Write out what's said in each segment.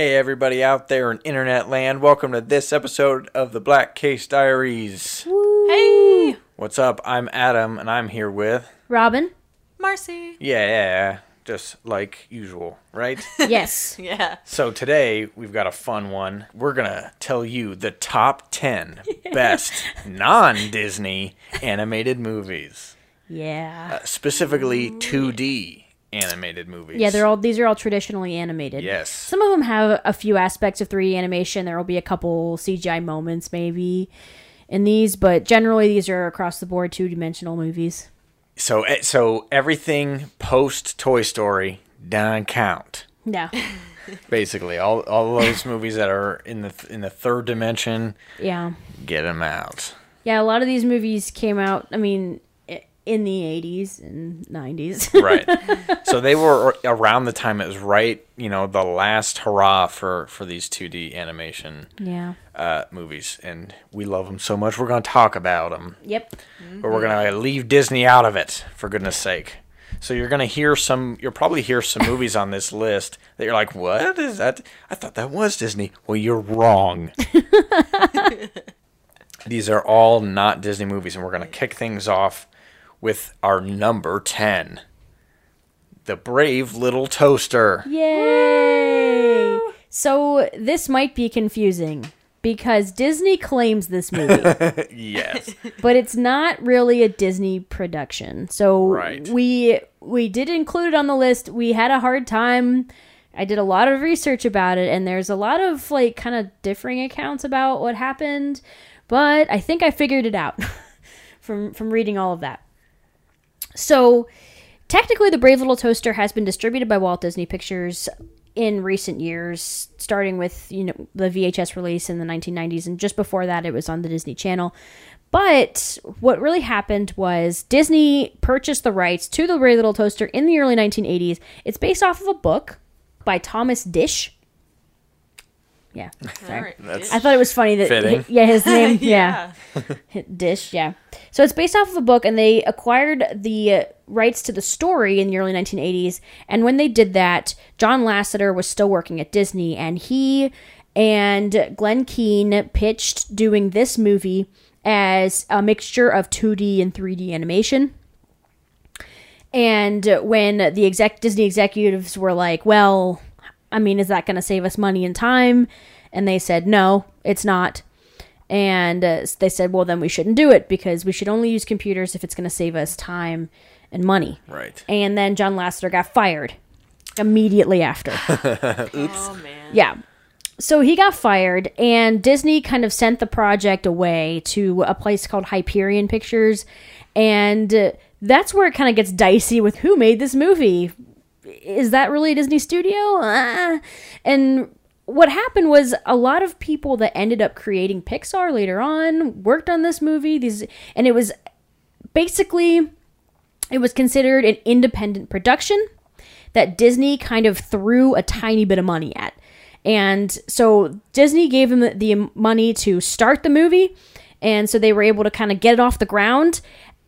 Hey, everybody out there in internet land, welcome to this episode of the Black Case Diaries. Hey, What's up? I'm Adam, and I'm here with. Robin? Marcy. Yeah, yeah, yeah, just like usual, right? Yes. Yeah. so today we've got a fun one. We're gonna tell you the top 10 best non Disney animated movies, yeah. uh, specifically 2D animated movies. Yeah, they're all these are all traditionally animated. Yes. Some of them have a few aspects of 3D animation. There will be a couple CGI moments maybe in these, but generally these are across the board two-dimensional movies. So, eh, so everything post Toy Story doesn't count. Yeah. Basically, all all those movies that are in the in the third dimension, yeah. get them out. Yeah, a lot of these movies came out, I mean, in the 80s and 90s. Right. so they were around the time it was right, you know, the last hurrah for for these 2D animation yeah. uh, movies, and we love them so much. We're going to talk about them, Yep. but we're going to leave Disney out of it for goodness sake. So you're going to hear some. You'll probably hear some movies on this list that you're like, "What is that? I thought that was Disney." Well, you're wrong. These are all not Disney movies, and we're going to kick things off with our number ten, "The Brave Little Toaster." Yay! So this might be confusing because Disney claims this movie. yes. but it's not really a Disney production. So Right. we we did include it on the list. We had a hard time. I did a lot of research about it and there's a lot of like kind of differing accounts about what happened, but I think I figured it out from from reading all of that. So technically the Brave Little Toaster has been distributed by Walt Disney Pictures in recent years starting with you know the VHS release in the 1990s and just before that it was on the Disney Channel. But what really happened was Disney purchased the rights to the Brave Little Toaster in the early 1980s. It's based off of a book by Thomas Disch. Yeah, sorry. All right. That's- I thought it was funny that Fitting. yeah, his name yeah. Disch, yeah. So it's based off of a book, and they acquired the uh, rights to the story in the early 1980s. And when they did that, John Lasseter was still working at Disney, and he and Glenn Keane pitched doing this movie as a mixture of 2D and 3D animation. And when the exec Disney executives were like, "Well, I mean, is that going to save us money and time?" And they said, "No, it's not." And uh, they said, "Well, then we shouldn't do it because we should only use computers if it's going to save us time and money." Right. And then John Lasseter got fired immediately after. Oh man. Yeah. So he got fired, and Disney kind of sent the project away to a place called Hyperion Pictures. And uh, that's where it kind of gets dicey with who made this movie. Is that really a Disney studio? Ah. And what happened was a lot of people that ended up creating Pixar later on worked on this movie. These and it was basically it was considered an independent production that Disney kind of threw a tiny bit of money at. And so Disney gave them the, the money to start the movie. And so they were able to kind of get it off the ground.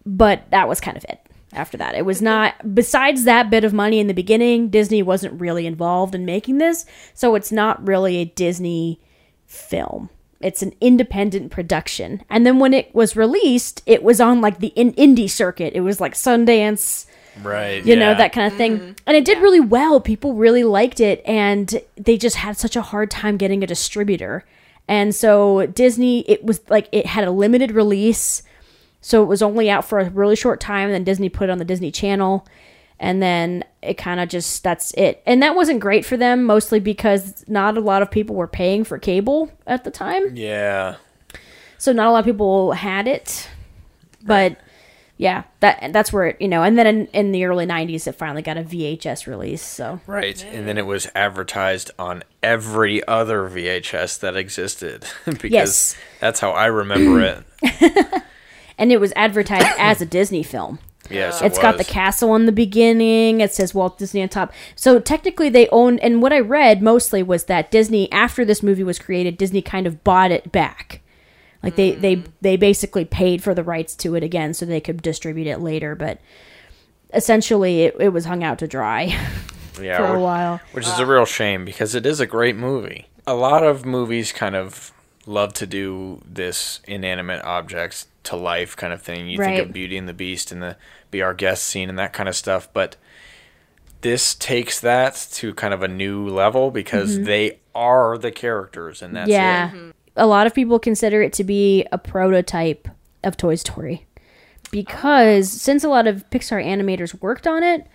But that was kind of it after that. It was not, besides that bit of money in the beginning, Disney wasn't really involved in making this. So it's not really a Disney film. It's an independent production. And then when it was released, it was on like the in- indie circuit. It was like Sundance Right. you know that kind of thing mm-hmm. and it did really well people really liked it and they just had such a hard time getting a distributor and so disney it was like it had a limited release so it was only out for a really short time and then disney put it on the disney channel and then it kind of just that's it and that wasn't great for them mostly because not a lot of people were paying for cable at the time Yeah. so not a lot of people had it but yeah that that's where it you know and then in, in the early 90s it finally got a vhs release so Right. And then it was advertised on every other VHS that existed because Yes. that's how I remember it. and it was advertised as a disney film Yes, It's got the castle in the beginning. It says Walt Disney on top. So technically, they own. And what I read mostly was that Disney, after this movie was created, Disney kind of bought it back. Like they they mm. they basically paid for the rights to it again, so they could distribute it later. But essentially, it, it was hung out to dry. Yeah, for a while. Which is a real shame because it is a great movie. A lot of movies kind of love to do this inanimate objects to life kind of thing. You think of Beauty and the Beast and the Be Our Guest scene and that kind of stuff, but this takes that to kind of a new level because they are the characters and that's Mm-hmm. yeah. A lot of people consider it to be a prototype of Toy Story. Because since a lot of Pixar animators worked on it,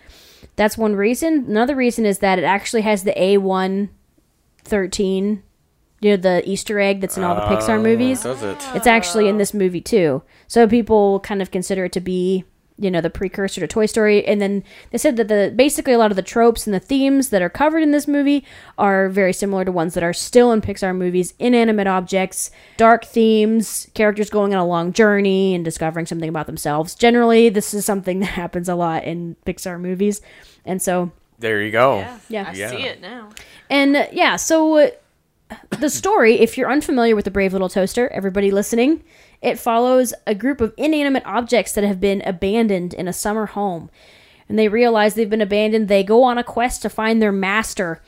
that's one reason. Another reason is that it actually has the A1 13, you know, the Easter egg that's in all the Pixar movies. Does it? It's actually in this movie too. So people kind of consider it to be, you know, the precursor to Toy Story. And then they said that the basically a lot of the tropes and the themes that are covered in this movie are very similar to ones that are still in Pixar movies. Inanimate objects, dark themes, characters going on a long journey and discovering something about themselves. Generally, this is something that happens a lot in Pixar movies. And so There you go. Yeah. Yeah. I Yeah. see it now. and uh, yeah, so uh, the story, if you're unfamiliar with the Brave Little Toaster, everybody listening, it follows a group of inanimate objects that have been abandoned in a summer home. And they realize they've been abandoned. They go on a quest to find their master,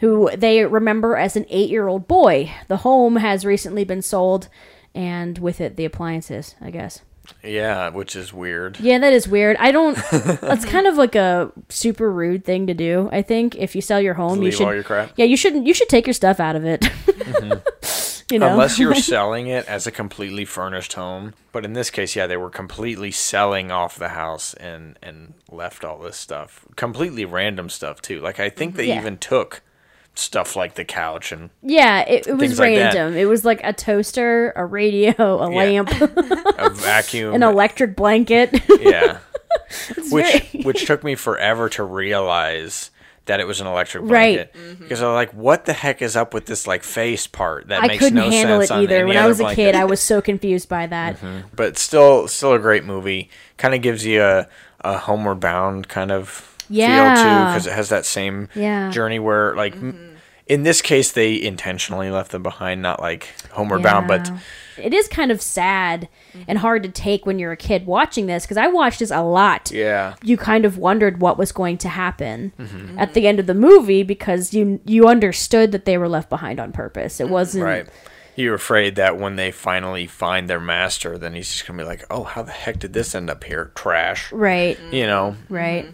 who they remember as an eight year old boy. The home has recently been sold, and with it, the appliances, I guess. Yeah, which is weird. Yeah, that is weird. I don't. That's kind of like a super rude thing to do. I think if you sell your home, you should. all your crap? Yeah, you shouldn't. You should take your stuff out of it. you know, Unless you're selling it as a completely furnished home. But in this case, yeah, they were completely selling off the house and and left all this stuff. Completely random stuff too. Like I think they Yeah. even took stuff like the couch and yeah, it, it was Things like that. random. it was like a toaster, a radio, a lamp, a vacuum. an electric blanket. yeah. which very- which took me forever to realize that it was an electric Right. blanket because I was like, "What the heck is up with this like face part?" That I makes couldn't no handle sense it either. any When I other was a kid, I was so confused by that. Mm-hmm. but still still a great movie kind of gives you a, a homeward bound kind of feel too Yeah. because it has that same Yeah. journey where like m in this case they intentionally left them behind not like homeward bound but it is kind of sad and hard to take when you're a kid watching this because I watched this a lot. yeah you kind of wondered what was going to happen Mm-hmm. at the end of the movie because you you understood that they were left behind on purpose. It wasn't right you're afraid that when they finally find their master then he's just gonna be like oh how the heck did this end up here trash right, you know right.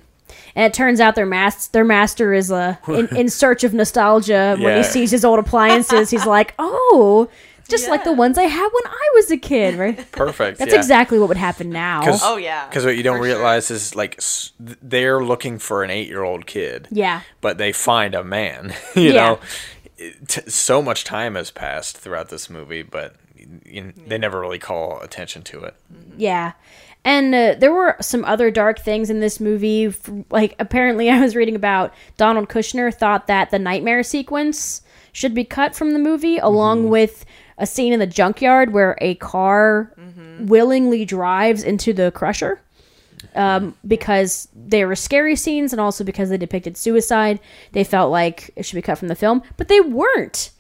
And it turns out their mas- their master is uh, in, in search of nostalgia. When Yeah. he sees his old appliances, he's like, "Oh, just like the ones I had when I was a kid." Right? perfect That's yeah. exactly what would happen now. 'Cause- Oh yeah. because what you don't For sure. realize is like s- they're looking for an eight-year-old kid Yeah, but they find a man. you Yeah. know, It- t- so much time has passed throughout this movie, but you, they never really call attention to it. Yeah. And uh, there were some other dark things in this movie. Like, apparently, I was reading about Donald Kushner thought that the nightmare sequence should be cut from the movie, along with a scene in the junkyard where a car willingly drives into the crusher. Um, because they were scary scenes and also because they depicted suicide, they felt like it should be cut from the film, but they weren't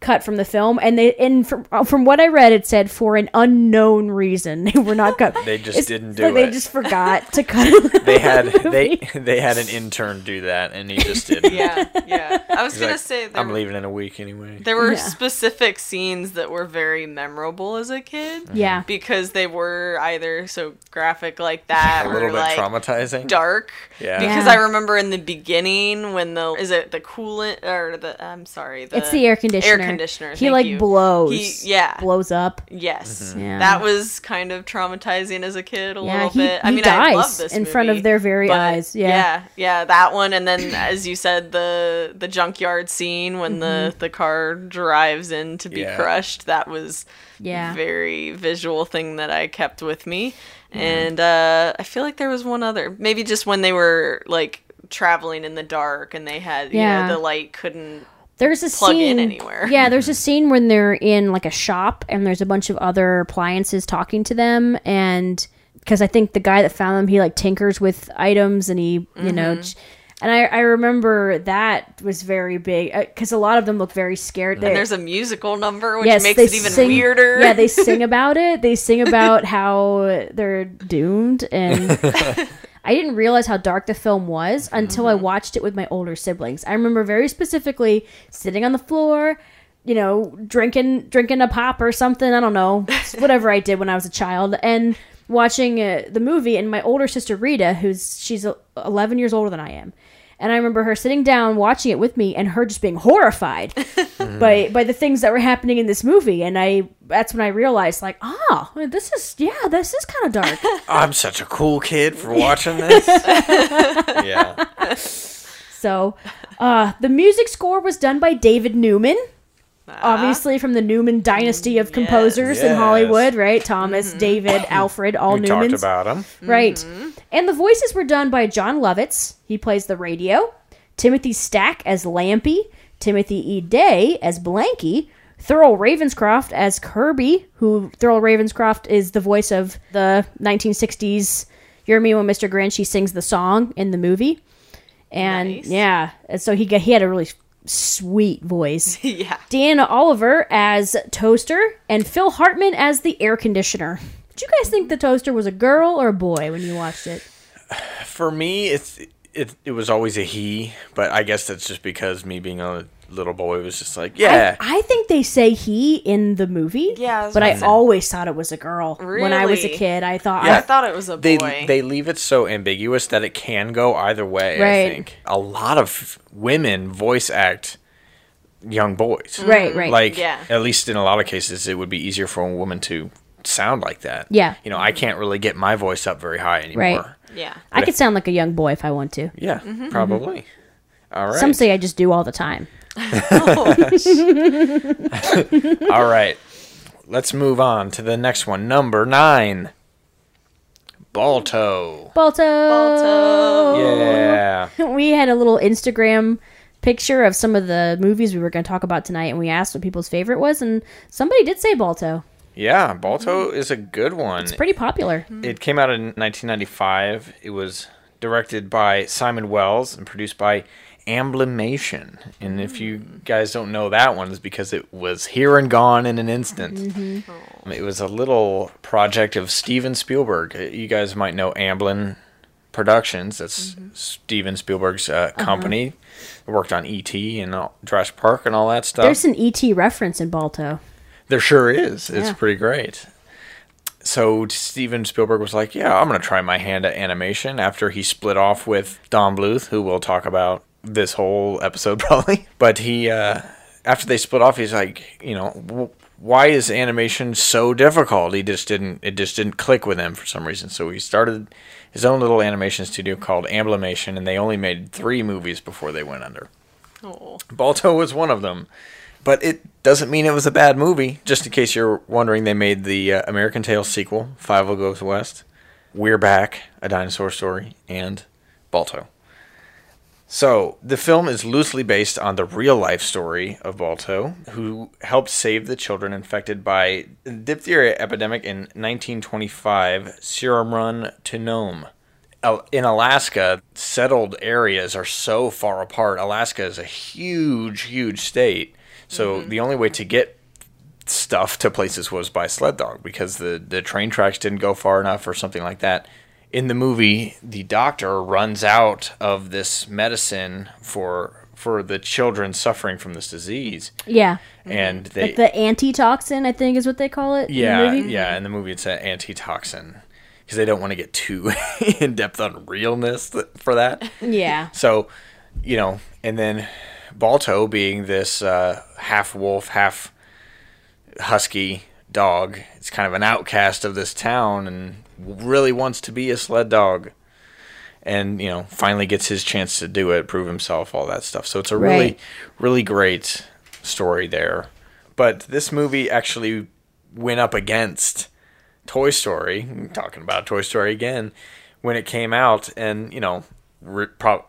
cut from the film. And they, and from, uh, from what I read, it said for an unknown reason they were not cut. They just It's didn't like it. They just forgot to cut. They had they they had an intern do that, and he just didn't. Yeah, yeah. I was He's gonna like, say there, I'm leaving in a week anyway. there were Yeah. specific scenes that were very memorable as a kid. Mm-hmm. Yeah. Because they were either so graphic like that A or little bit like traumatizing. dark. Yeah. Because Yeah. I remember in the beginning when the is it the coolant or the I'm sorry the it's the air conditioner. Air conditioner. He thank like you. blows. He- yeah. Blows up. Yes, Yeah. that was kind of traumatizing as a kid a Yeah, little he- bit. I he mean, I love this in front of their very eyes, yeah. yeah, yeah, that one, and then as you said, the the junkyard scene when the Mm-hmm. the car drives in to be Yeah. crushed. That was Yeah. very visual thing that I kept with me, and uh, I feel like there was one other, maybe just when they were like traveling in the dark and they had you Yeah. know the light couldn't There's a plug in scene anywhere. Yeah, there's a scene when they're in like a shop and there's a bunch of other appliances talking to them and because I think the guy that found them he like tinkers with items and he you know Mm-hmm. ch- and I, I remember that was very big because a lot of them look very scared. and there's a musical number which yes, makes it even sing- weirder. Yeah, they sing about it. They sing about how they're doomed, and I didn't realize how dark the film was until I watched it with my older siblings. I remember very specifically sitting on the floor, you know, drinking drinking a pop or something. I don't know, whatever I did when I was a child, and watching uh, the movie. And my older sister Rita, who's she's uh, 11 years older than I am. And I remember her sitting down watching it with me and her just being horrified by by the things that were happening in this movie. And I that's when I realized like, oh, this is yeah, this is kind of dark. I'm such a cool kid for watching this. yeah. So, uh, the music score was done by David Newman, obviously from the Newman mm, dynasty of composers in Yes. Hollywood, right? Mm-hmm. Thomas, David, mm-hmm. Alfred, all We talked Newmans, about him. right? Mm-hmm. And the voices were done by Jon Lovitz. He plays the radio. Timothy Stack as Lampy. Timothy E. Day as Blanky. Thurl Ravenscroft as Kirby, who Thurl Ravenscroft is the voice of the 1960s You're Mean One Mr. Grinch. He sings the song in the movie. And Nice. yeah, and so he got, he had a really sweet voice. yeah. Deanna Oliver as Toaster and Phil Hartman as the air conditioner. Did you guys think the toaster was a girl or a boy when you watched it? For me, it's it, it was always a he, but I guess that's just because me being a little boy was just like, yeah. I, I think they say he in the movie. Yeah, but I gonna always thought it was a girl. Really? When I was a kid, I thought Yeah. I thought it was a boy. they leave it so ambiguous that it can go either way. Right. I think a lot of women voice act young boys. right, right. Mm-hmm. Like Yeah. at least in a lot of cases, it would be easier for a woman to sound like that. Yeah. You know, I can't really get my voice up very high anymore. Right. yeah. I could sound like a young boy if I want to. Yeah, mm-hmm. probably. Mm-hmm. All right. Some say I just do all the time. Oh, All right. Let's move on to the next one. Number nine. Balto. Balto. Balto. Yeah. we had a little Instagram picture of some of the movies we were going to talk about tonight, and we asked what people's favorite was, and somebody did say Balto. Yeah, Balto is a good one. It's pretty popular. Mm-hmm. It came out in 1995. It was directed by Simon Wells and produced by Amblimation. And if you guys don't know that one, it's because it was here and gone in an instant. It was a little project of Steven Spielberg. Uh, You guys might know Amblin Productions. That's Steven Spielberg's uh, company. It worked on E.T. and all, Jurassic Park and all that stuff. There's an ET reference in Balto. There sure is. It's Yeah. pretty great. So Steven Spielberg was like, "Yeah, I'm going to try my hand at animation." After he split off with Don Bluth, who we'll talk about this whole episode probably, but he uh, after they split off, he's like, you know, w- why is animation so difficult? He just didn't. It just didn't click with him for some reason. So he started his own little animation studio called Amblimation, and they only made three movies before they went under. Oh. Balto was one of them. But it doesn't mean it was a bad movie. Just in case you're wondering, they made the uh, American Tail sequel, Fievel Goes West, We're Back, A Dinosaur Story, and Balto. So, the film is loosely based on the real life story of Balto, who helped save the children infected by diphtheria epidemic in 1925, Serum Run to Nome. In Alaska, settled areas are so far apart. Alaska is a huge, huge state. So, mm-hmm. the only way to get stuff to places was by sled dog because the, the train tracks didn't go far enough or something like that. In the movie, the doctor runs out of this medicine for for the children suffering from this disease, Yeah. and they Like the antitoxin, I think is what they call it. yeah In the movie. yeah in the movie it's an antitoxin because they don't want to get too in depth on realness th- for that. Yeah. So, you know, and then Balto being this uh, half wolf, half husky dog, it's kind of an outcast of this town and really wants to be a sled dog. And, you know, finally gets his chance to do it, prove himself, all that stuff. So it's a really, Right. really great story there. But this movie actually went up against Toy Story, talking about Toy Story again, when it came out, and you know, re- pro-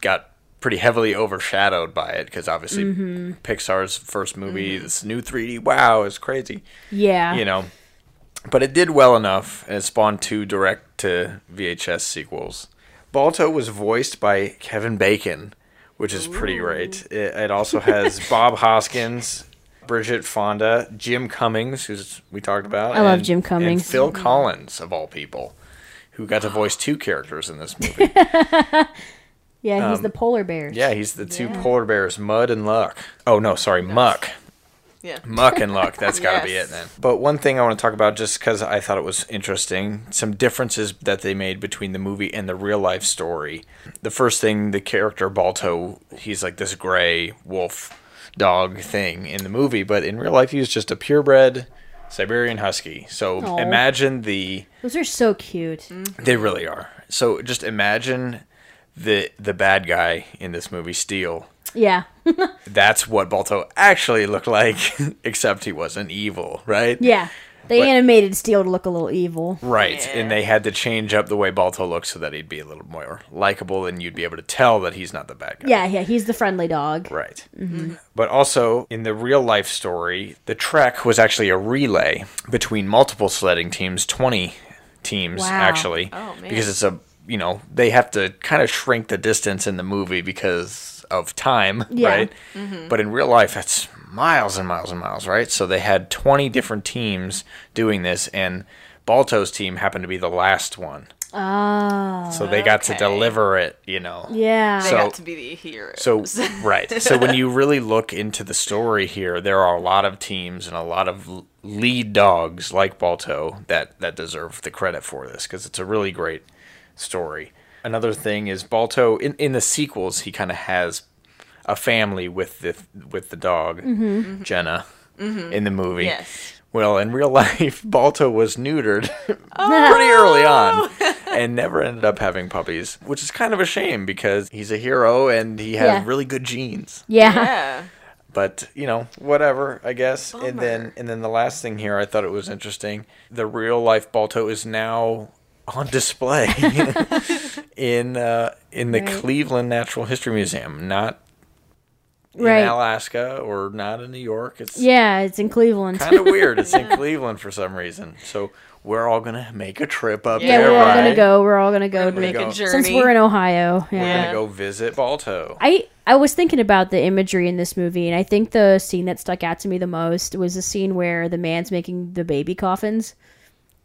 got pretty heavily overshadowed by it because obviously mm-hmm. Pixar's first movie, mm-hmm. this new 3D, wow, is crazy, Yeah. you know. But it did well enough, and it spawned two direct to VHS sequels. Balto was voiced by Kevin Bacon, which is pretty great. It, it also has Bob Hoskins, Bridget Fonda, Jim Cummings, who's we talked about. I love Jim Cummings. And Phil Collins, of all people, who got to voice two characters in this movie. Yeah, he's the polar bear. Um, yeah, he's the two Yeah. polar bears, Mud and Luck. Oh no, sorry, Muck. Yeah. Muck and Luck. That's got to be it then. But one thing I want to talk about, just because I thought it was interesting, some differences that they made between the movie and the real life story. The first thing, the character Balto, he's like this gray wolf dog thing in the movie, but in real life, he was just a purebred Siberian Husky. So Aw. imagine the. Those are so cute. Mm-hmm. They really are. So just imagine the the bad guy in this movie, Steele. Yeah. That's what Balto actually looked like, except he wasn't evil, right? yeah. They But- animated Steele to look a little evil. Right, Yeah. and they had to change up the way Balto looks so that he'd be a little more likable, and you'd be able to tell that he's not the bad guy. Yeah, yeah, he's the friendly dog. Right. Mm-hmm. But also, in the real life story, the trek was actually a relay between multiple sledding teams, 20 teams, Wow. actually. Oh, man. Because it's a, you know, they have to kind of shrink the distance in the movie because of time, Yeah. right? Mm-hmm. But in real life, that's miles and miles and miles, right? So they had 20 different teams doing this, and Balto's team happened to be the last one. Oh. So they got to deliver it, you know. Yeah. They So- got to be the heroes. So right. So when you really look into the story here, there are a lot of teams and a lot of lead dogs like Balto that that deserve the credit for this because it's a really great story. Another thing is Balto in in the sequels he kind of has a family with the with the dog mm-hmm. Mm-hmm. Jenna mm-hmm. in the movie. Yes. Well, in real life, Balto was neutered pretty early on oh. and never ended up having puppies, which is kind of a shame because he's a hero and he has Yeah. really good genes. yeah. yeah. But, you know, whatever, I guess. And then and then the last thing here I thought it was interesting. The real life Balto is now on display in uh, in the Right. Cleveland Natural History Museum, not in Right. Alaska or not in New York. It's Yeah, it's in Cleveland. kind of weird. It's in Cleveland for some reason. So we're all gonna make a trip up yeah, there. we're all right? gonna go. We're all gonna go We're to gonna Make go. a journey. since we're in Ohio. We're gonna go visit Balto. I I was thinking about the imagery in this movie, and I think the scene that stuck out to me the most was the scene where the man's making the baby coffins.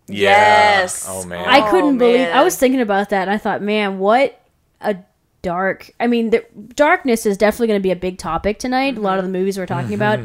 Yeah. Yes. Oh man. I couldn't oh, believe. I was thinking about that, and I thought, man, what a dark. I mean, the, darkness is definitely going to be a big topic tonight. A lot of the mm-hmm. movies we're talking mm-hmm. about,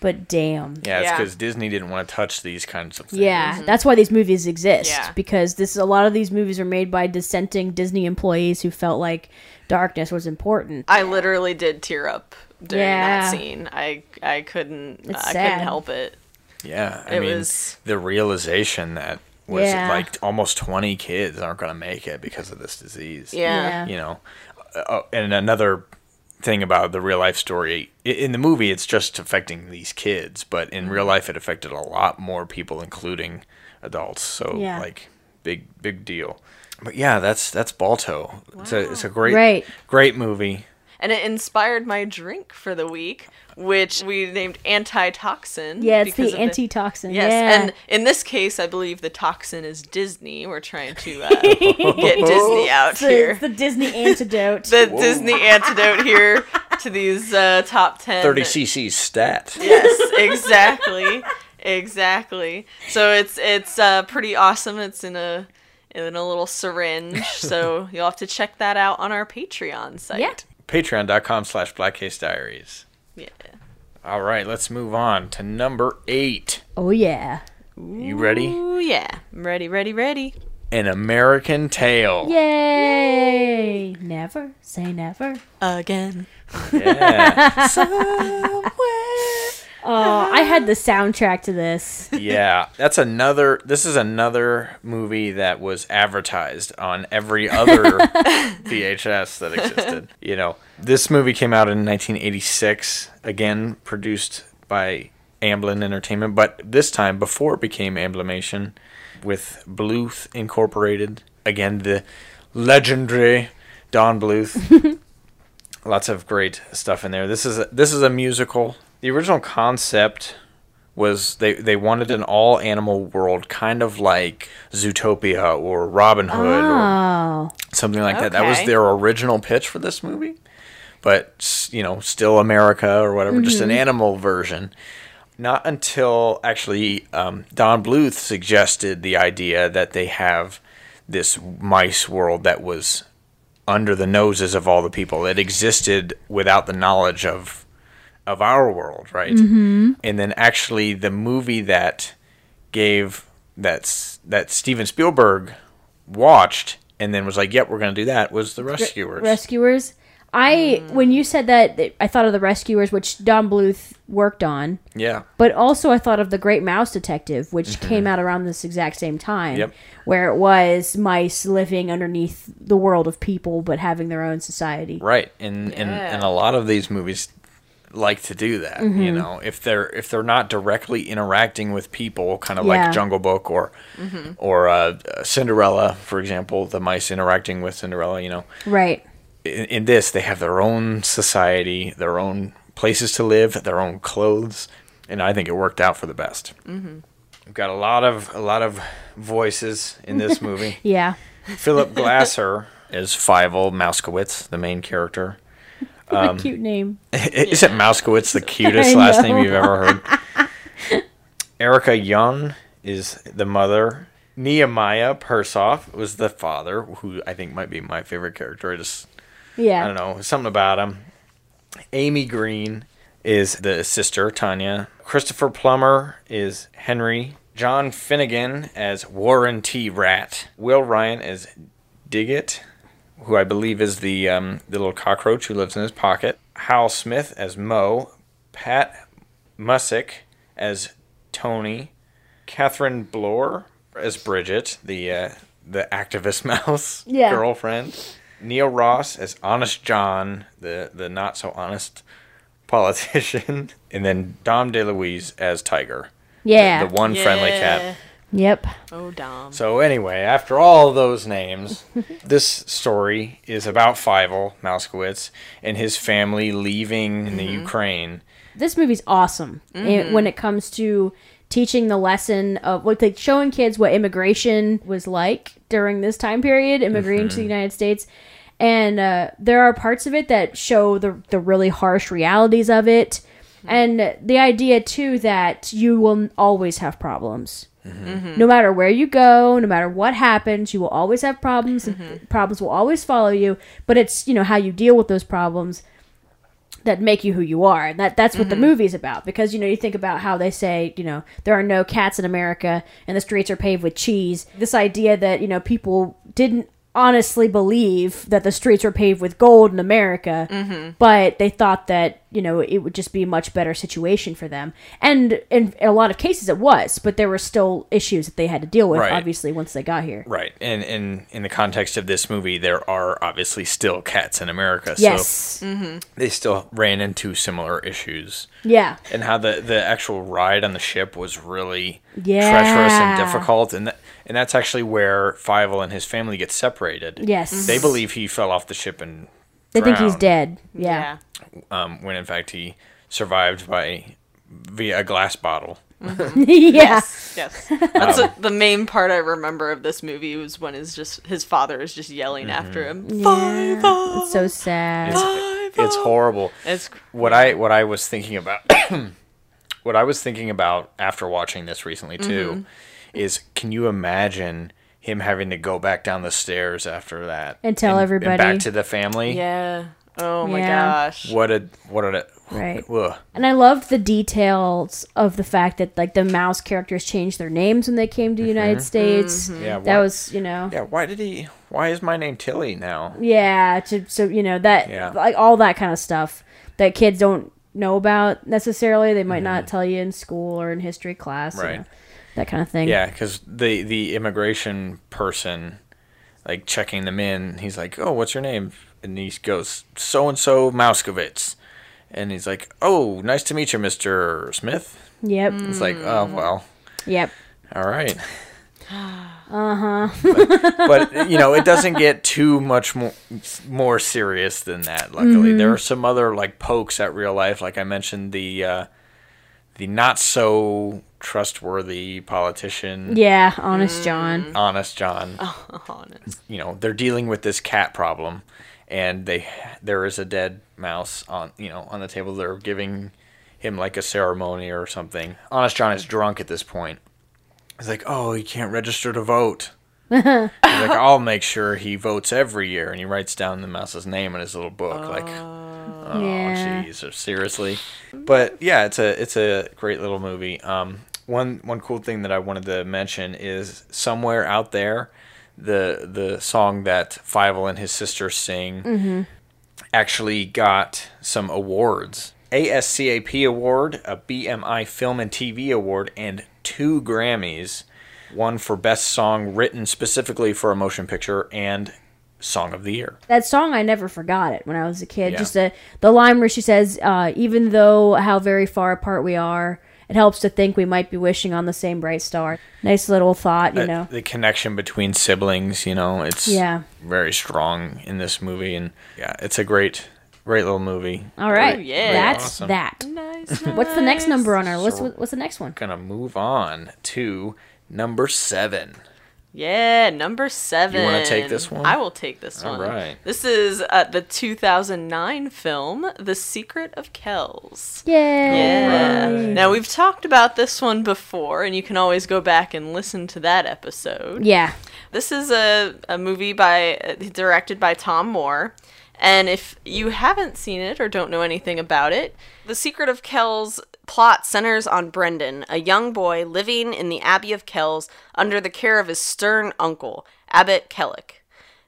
but damn. yeah, it's Yeah. because Disney didn't want to touch these kinds of things. Yeah, that's why these movies exist Yeah. because this a lot of these movies are made by dissenting Disney employees who felt like darkness was important. I literally did tear up during Yeah. that scene. I I couldn't It's I sad. couldn't help it. Yeah, I It mean, was- the realization that was Yeah. like almost 20 kids aren't going to make it because of this disease. Yeah. You know, uh, oh, and another thing about the real life story in the movie, it's just affecting these kids, but in Mm-hmm. real life, it affected a lot more people, including adults. So, Yeah. like, big, big deal. But yeah, that's that's Balto. It's a it's a great Right. great movie. And it inspired my drink for the week, which we named antitoxin. Yeah, it's the of antitoxin. Yes, yeah. and in this case, I believe the toxin is Disney. We're trying to uh, get Disney out It's the, here. it's the Disney antidote. The Disney antidote here to these uh, top ten. 30 cc stat. Yes, exactly, exactly. So it's it's uh, pretty awesome. It's in a in a little syringe. So you'll have to check that out on our Patreon site. Yeah. Patreon.com slash Black Case Diaries. Yeah. All right, let's move on to number eight. oh yeah. You ready? Ooh yeah. I'm ready, ready, ready. An American Tail. Yay! Never say never. Again. Yeah. Oh, I had the soundtrack to this. yeah. That's another this is another movie that was advertised on every other VHS that existed. You know, this movie came out in 1986, again produced by Amblin Entertainment, but this time before it became Amblimation with Bluth Incorporated. Again, the legendary Don Bluth. Lots of great stuff in there. This is a, this is a musical. The original concept was they they wanted an all animal world, kind of like Zootopia or Robin Hood or Oh, something like that. That was their original pitch for this movie. But you know, still America or whatever, just an animal version. Not until actually um, Don Bluth suggested the idea that they have this mice world that was under the noses of all the people. It existed without the knowledge of of our world, right? Mm-hmm. And then actually, the movie that gave that's that Steven Spielberg watched and then was like, "Yep, we're going to do that." Was the Rescuers? Rescuers. I when you said that, I thought of the Rescuers, which Don Bluth worked on, yeah, but also I thought of the Great Mouse Detective, which came out around this exact same time, Mm-hmm. Yep. where it was mice living underneath the world of people, but having their own society. right. And and and a lot of these movies like to do that. Mm-hmm. You know, if they're if they're not directly interacting with people, kind of Yeah. like Jungle Book or or uh, Cinderella, for example, the mice interacting with Cinderella. You know, Right. in, in this they have their own society, their own places to live, their own clothes, and I think it worked out for the best. Mm-hmm. We've got a lot of a lot of voices in this movie. Yeah. Philip Glasser is Fievel Mousekewitz, the main character. What Um, a cute name. Isn't Mousekewitz the cutest last name you've ever heard? Erica Yohn is the mother. Nehemiah Persoff was the father, who I think might be my favorite character. I just Yeah. I don't know, something about him. Amy Green is the sister, Tanya. Christopher Plummer is Henry. John Finnegan as Warren T. Rat. Will Ryan as Digit, who I believe is the um, the little cockroach who lives in his pocket. Hal Smith as Mo. Pat Musick as Tony. Catherine Bloor as Bridget, the uh, the activist mouse Yeah. girlfriend. Neil Ross as Honest John, the the not so honest politician, and then Dom DeLuise as Tiger, Yeah. the one friendly cat. Yep. Oh, Dom. So anyway, after all those names, this story is about Fievel Mousekewitz and his family leaving the mm-hmm. Ukraine. this movie's awesome and mm-hmm. when it comes to teaching the lesson of like, like showing kids what immigration was like during this time period immigrating to the mm-hmm. united states and uh, there are parts of it that show the, the really harsh realities of it Mm-hmm. and the idea too that you will always have problems. Mm-hmm. Mm-hmm. No matter where you go no matter what happens you will always have problems and problems will always follow you. But it's you know how you deal with those problems that make you who you are. And that that's what the movie's about. Because you know you think about how they say, you know, there are no cats in America and the streets are paved with cheese. This idea that, you know, people didn't honestly believe that the streets were paved with gold in America, mm-hmm. but they thought that, you know, it would just be a much better situation for them. And in, a lot of cases it was, but there were still issues that they had to deal with Right. obviously once they got here. Right, and in in the context of this movie, there are obviously still cats in America, Yes. so they still ran into similar issues. Yeah. and how the the actual ride on the ship was really Yeah. treacherous and difficult and and that's actually where Fievel and his family get separated. Yes. They believe he fell off the ship and They think he's dead. Yeah. Um, when in fact he survived by via a glass bottle. yeah. Yes. That's Um, a, the main part I remember of this movie was when his just his father is just yelling Mm-hmm. after him. Yeah. It's so sad. It's horrible. It's What I what I was thinking about what I was thinking about after watching this recently too Mm-hmm. Is can you imagine him having to go back down the stairs after that And tell everybody. back to the family? yeah. Oh my Yeah. gosh. What a what a Right. Ugh. And I loved the details of the fact that like the mouse characters changed their names when they came to the United States. Yeah, That why- was, you know, Yeah, why did he? Why is my name Tilly now? yeah. To, so you know that Yeah. like all that kind of stuff that kids don't know about necessarily. They might not tell you in school or in history class. you Mm-hmm. Right. know, that kind of thing. Yeah, because the the immigration person, like checking them in, he's like, "Oh, what's your name?" And he goes, "So and so Mousekewitz," and he's like, "Oh, nice to meet you, Mister Smith." Yep. It's like, "Oh well, Yep. all right." Uh huh. but you know it doesn't get too much more more serious than that luckily there are some other like pokes at real life like i mentioned the uh the not so trustworthy politician Yeah. Honest John. Mm-hmm. honest john Honest. you know they're dealing with this cat problem and they there is a dead mouse on you know on the table they're giving him like a ceremony or something honest john is drunk at this point he's like oh he can't register to vote He's like, I'll make sure he votes every year, and he writes down the mouse's name in his little book. Like, oh. Oh, Yeah. jeez, seriously. But yeah, it's a it's a great little movie. Um, one one cool thing that I wanted to mention is somewhere out there, the the song that Fievel and his sister sing actually got some awards. ASCAP award, a BMI Film and TV award, and two Grammys. One for best song written specifically for a motion picture and song of the year. That song, I never forgot it when I was a kid. Yeah. Just the, the line where she says, uh, even though how very far apart we are, it helps to think we might be wishing on the same bright star. Nice little thought, you Uh, know. the connection between siblings, you know, it's Yeah. very strong in this movie, and yeah, it's a great, great little movie. All right. Oh, yeah. That's Awesome. that. Nice. What's the next number on our list? So- What's the next one? Gonna move on to number seven. Yeah, number seven. You want to take this one? I will take this All one. right. This is uh, the 2009 film, The Secret of Kells. Yay. Yeah. Now we've talked about this one before, and you can always go back and listen to that episode. Yeah. This is a, a movie by uh, directed by Tomm Moore. And if you haven't seen it or don't know anything about it, The Secret of Kells plot centers on Brendan, a young boy living in the Abbey of Kells under the care of his stern uncle, Abbot Kellick.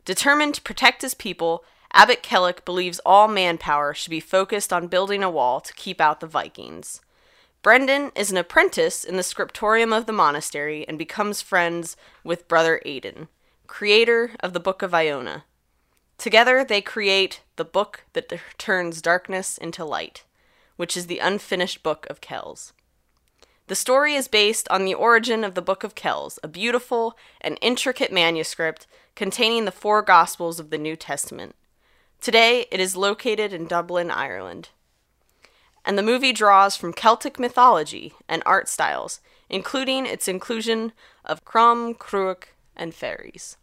Determined to protect his people, Abbot Kellick believes all manpower should be focused on building a wall to keep out the Vikings. Brendan is an apprentice in the scriptorium of the monastery and becomes friends with Brother Aidan, creator of the Book of Iona. Together, they create the book that turns darkness into light, which is the unfinished Book of Kells. The story is based on the origin of the Book of Kells, a beautiful and intricate manuscript containing the four Gospels of the New Testament. Today, it is located in Dublin, Ireland and the movie draws from Celtic mythology and art styles, including its inclusion of Crom, Cruach, and fairies.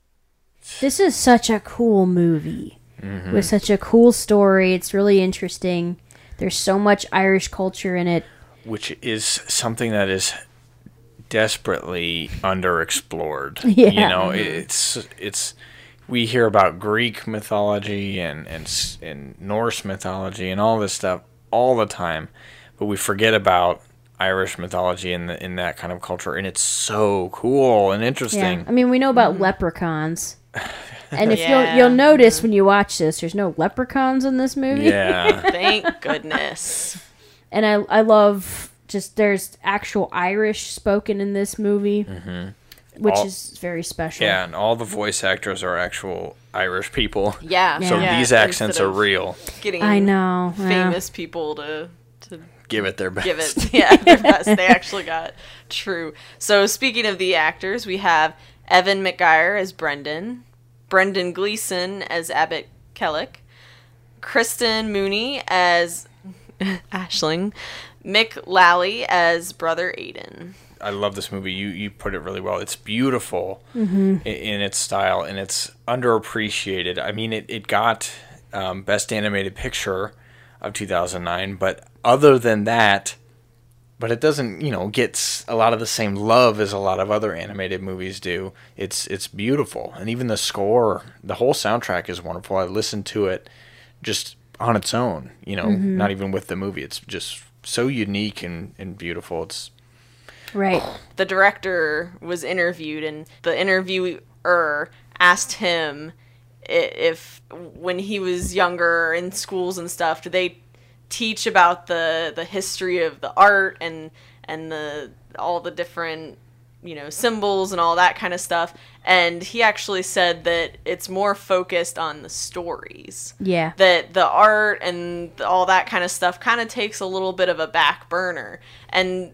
This is such a cool movie mm-hmm. with such a cool story. It's really interesting. There's so much Irish culture in it. which is something that is desperately underexplored. Yeah. You know, it's it's we hear about Greek mythology and and and Norse mythology and all this stuff all the time, but we forget about Irish mythology in the, in that kind of culture, and it's so cool and interesting. Yeah. I mean, we know about mm-hmm. leprechauns. And if Yeah. you'll you'll notice when you watch this, there's no leprechauns in this movie. Yeah, Thank goodness. And I I love just there's actual Irish spoken in this movie, which Mm-hmm. All- is very special. yeah, and all the voice actors are actual Irish people. Yeah. So Yeah. these accents instead are real. Getting I know. yeah. famous people to to Give it their best. give it yeah their best. They actually got true. So speaking of the actors, we have Evan McGuire as Brendan, Brendan Gleeson as Abbott Kellick, Christen Mooney as Aisling, Mick Lally as Brother Aidan. I love this movie. You you put it really well. It's beautiful in, in its style, and it's underappreciated. I mean, it it got um, best animated picture of 2009, but other than that, but it doesn't you know gets a lot of the same love as a lot of other animated movies do. It's it's beautiful, and even the score, the whole soundtrack is wonderful. I listened to it just on its own. You know, mm-hmm. not even with the movie. It's just so unique and, and beautiful. It's Right. the director was interviewed and the interviewer asked him if when he was younger in schools and stuff did they teach about the the history of the art and and the all the different you know symbols and all that kind of stuff. And he actually said that it's more focused on the stories. Yeah. that the art and all that kind of stuff kind of takes a little bit of a back burner. And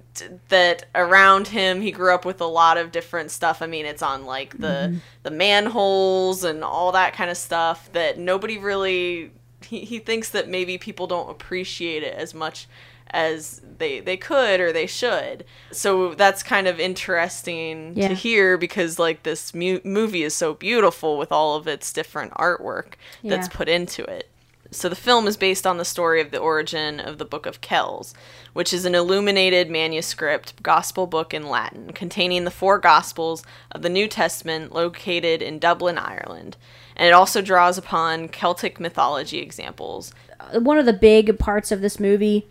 that around him he grew up with a lot of different stuff. I mean it's on like the mm-hmm. the manholes and all that kind of stuff that nobody really he, he thinks that maybe people don't appreciate it as much as they they could or they should so that's kind of interesting Yeah. to hear because like this mu- movie is so beautiful with all of its different artwork that's Yeah. put into it So the film is based on the story of the origin of the Book of Kells, which is an illuminated manuscript gospel book in Latin containing the four gospels of the New Testament located in Dublin, Ireland. And it also draws upon Celtic mythology examples. one of the big parts of this movie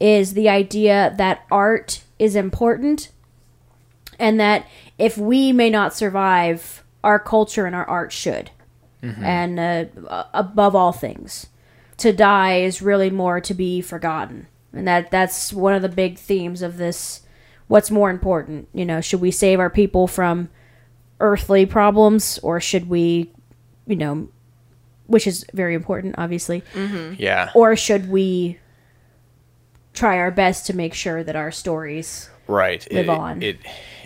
is the idea that art is important and that if we may not survive, our culture and our art should. And uh, above all things, to die is really more to be forgotten. And that that's one of the big themes of this what's more important, you know, should we save our people from earthly problems or should we, you know, which is very important obviously mm-hmm. Yeah. or should we try our best to make sure that our stories right. live it, on. It,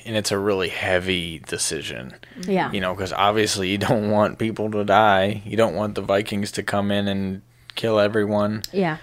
and it's a really heavy decision. yeah You know, because obviously you don't want people to die. You don't want the Vikings to come in and kill everyone. yeah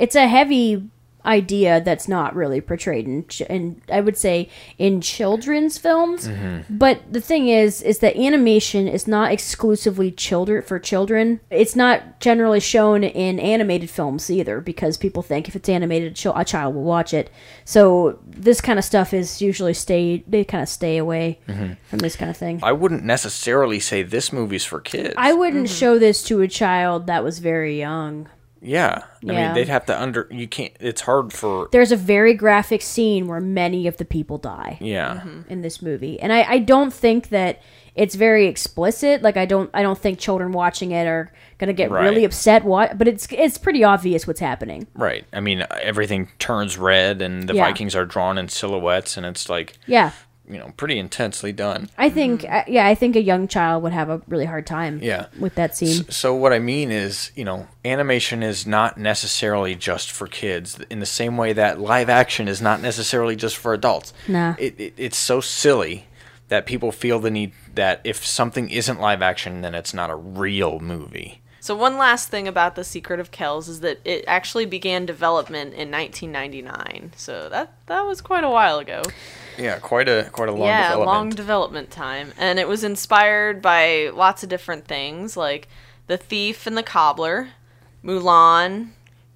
it's a heavy idea that's not really portrayed in, ch- in i would say in children's films Mm-hmm. but the thing is is that animation is not exclusively children for children it's not generally shown in animated films either because people think if it's animated a a child will watch it so this kind of stuff is usually stay they kind of stay away Mm-hmm. from this kind of thing I wouldn't necessarily say this movie's for kids. I wouldn't show this to a child that was very young. Yeah. I Yeah. mean, they'd have to under. You can't. It's hard for. There's a very graphic scene where many of the people die Yeah. in this movie, and I, I don't think that it's very explicit. Like I don't I don't think children watching it are gonna get Right. really upset. What? But it's it's pretty obvious what's happening. Right. I mean, everything turns red, and the Yeah. Vikings are drawn in silhouettes, and it's like Yeah, you know pretty intensely done. I think uh, yeah I think a young child would have a really hard time. Yeah. with that scene. So what I mean is, you know, animation is not necessarily just for kids. In the same way that live action is not necessarily just for adults. Nah. It, it it's so silly that people feel the need that if something isn't live action, then it's not a real movie. So one last thing about the Secret of Kells is that it actually began development in 1999. So that that was quite a while ago. Yeah, quite a quite a long yeah, development. long development time, and it was inspired by lots of different things like The Thief and the Cobbler, Mulan,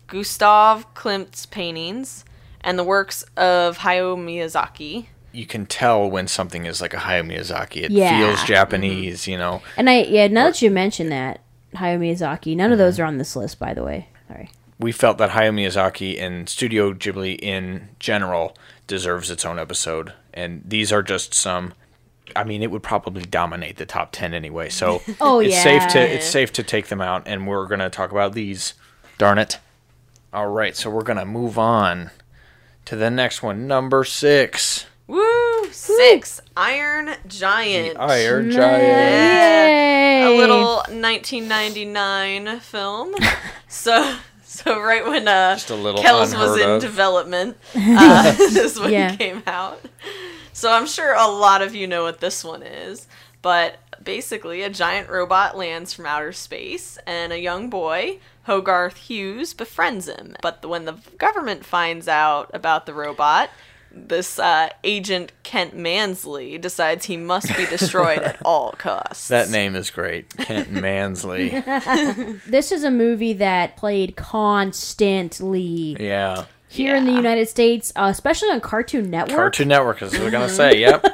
Gustav Klimt's paintings, and the works of Hayao Miyazaki. you can tell when something is like a Hayao Miyazaki. It Yeah. feels mm-hmm. Japanese, you know. And I yeah now that you mention that Hayao Miyazaki, none of mm-hmm. those are on this list by the way. Sorry. we felt that Hayao Miyazaki and Studio Ghibli in general deserves its own episode, and these are just some. I mean, it would probably dominate the top ten anyway. So Oh, it's safe to it's safe to take them out, and we're gonna talk about these. Darn it! All right, so we're gonna move on to the next one, number six, Woo! Six Iron Giant. Iron Yeah. Giant. a little 1999 film. so so right when uh Just a little Kells was in of. development, uh, this one Yeah. came out. So I'm sure a lot of you know what this one is, but basically a giant robot lands from outer space and a young boy Hogarth Hughes befriends him. But when the government finds out about the robot, this uh, agent Kent Mansley decides he must be destroyed at all costs. That name is great, Kent Mansley. This is a movie that played constantly Yeah, here in the United States, uh, especially on Cartoon Network. Cartoon Network is what we're gonna say. Yep.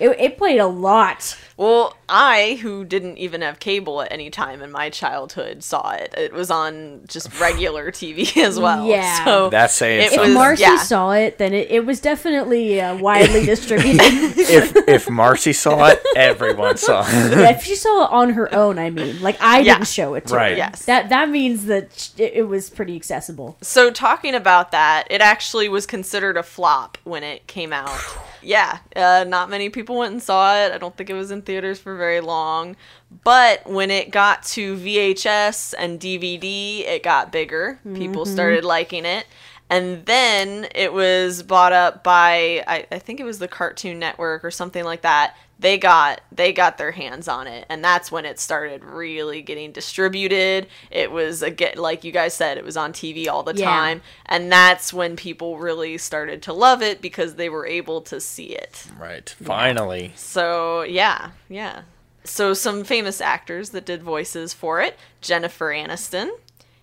It, it played a lot. Well, I, who didn't even have cable at any time in my childhood, saw it. It was on just regular TV as well. Yeah. So That's saying it If something. was, Marcy yeah. saw it, then it, it was definitely uh, widely distributed. if if Marcy saw it, everyone saw it. Yeah, if she saw it on her own, I mean, like I Yeah. didn't show it to Right. her. Yes. That that means that it, it was pretty accessible. So talking about that, it actually was considered a flop when it came out. yeah, uh, not many people went and saw it. I don't think it was in theaters for very long. But when it got to VHS and DVD, it got bigger. People started liking it. And then it was bought up by I, I think it was the Cartoon Network or something like that. They got they got their hands on it, and that's when it started really getting distributed. It was a get like you guys said, it was on TV all the Yeah. time, and that's when people really started to love it because they were able to see it. Right. Finally. So yeah, yeah. So some famous actors that did voices for it: Jennifer Aniston,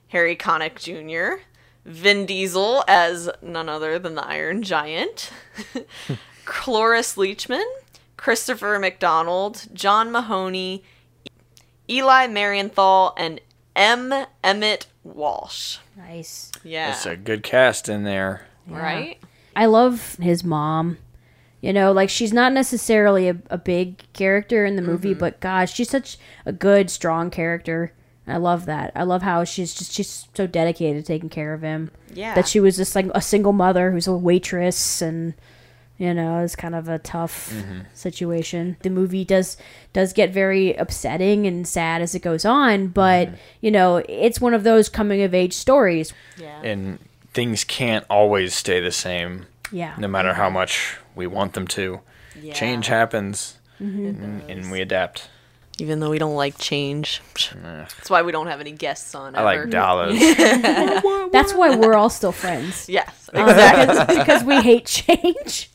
Harry Connick Jr., Vin Diesel as none other than the Iron Giant, Cloris Leachman, Christopher McDonald, John Mahoney, Eli Marienthal, and M. Emmett Walsh. Nice. Yeah. It's a good cast in there. right? I love his mom. You know, like she's not necessarily a, a big character in the movie, mm-hmm. but gosh, she's such a good, strong character. I love that. I love how she's just she's so dedicated to taking care of him. Yeah. That she was just like a single mother who's a waitress and you know, it's kind of a tough situation. The movie does does get very upsetting and sad as it goes on, but you know, it's one of those coming of age stories. Yeah. And things can't always stay the same, Yeah. no matter how much we want them to. Yeah. Change happens, Mm-hmm. and, and we adapt. Even though we don't like change. Eh. That's why we don't have any guests on. I ever. like dollars. That's why we're all still friends. Yes, um, exactly. because, because we hate change.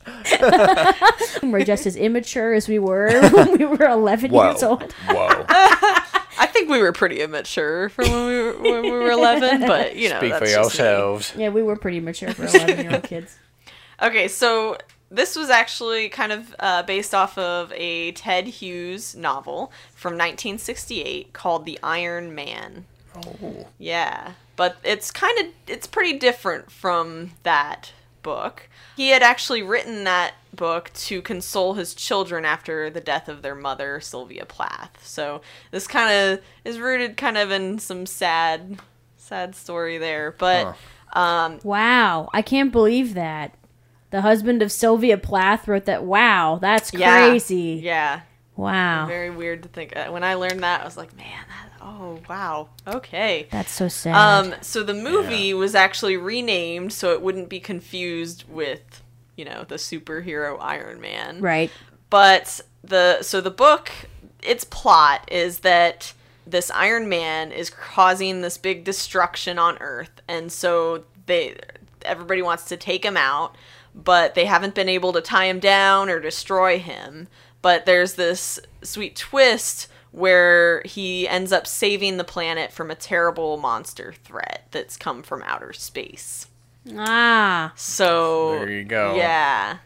we're just as immature as we were when we were 11 Whoa. years old. Whoa. I think we were pretty immature for when we were, when we were 11, but you know, Speak that's for just me. yourselves. Yeah, we were pretty mature for 11 year old kids. Okay, so this was actually kind of uh, based off of a Ted Hughes novel from 1968 called The Iron Man. Oh. Yeah, but it's kind of it's pretty different from that book. He had actually written that book to console his children after the death of their mother, Sylvia Plath. So this kind of is rooted kind of in some sad sad story there, but Wow, I can't believe that. The husband of Sylvia Plath wrote that. Wow, that's crazy. Yeah. Wow. Very weird to think. uh, When I learned that, I was like, man, that, oh wow, okay. That's so sad. Um, so the movie was actually renamed so it wouldn't be confused with, you know, the superhero Iron Man. right. But the so the book, its plot is that this Iron Man is causing this big destruction on Earth, and so they everybody wants to take him out, but they haven't been able to tie him down or destroy him. But there's this sweet twist where he ends up saving the planet from a terrible monster threat that's come from outer space. Ah. So There you go. Yeah.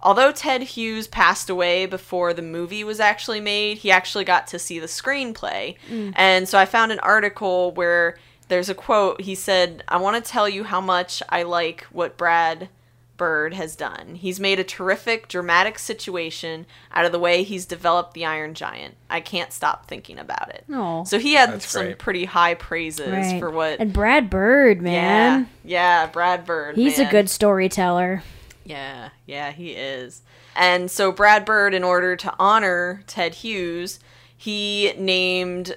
Although Ted Hughes passed away before the movie was actually made, he actually got to see the screenplay. And so I found an article where there's a quote. He said, I want to tell you how much I like what Brad Bird has done. He's made a terrific, dramatic situation out of the way he's developed the Iron Giant. I can't stop thinking about it. So he had That's some great. pretty high praises Right. for what. And Brad Bird, man. Yeah, yeah, Brad Bird. He's man. a good storyteller. Yeah, yeah, he is. And so Brad Bird, in order to honor Ted Hughes, he named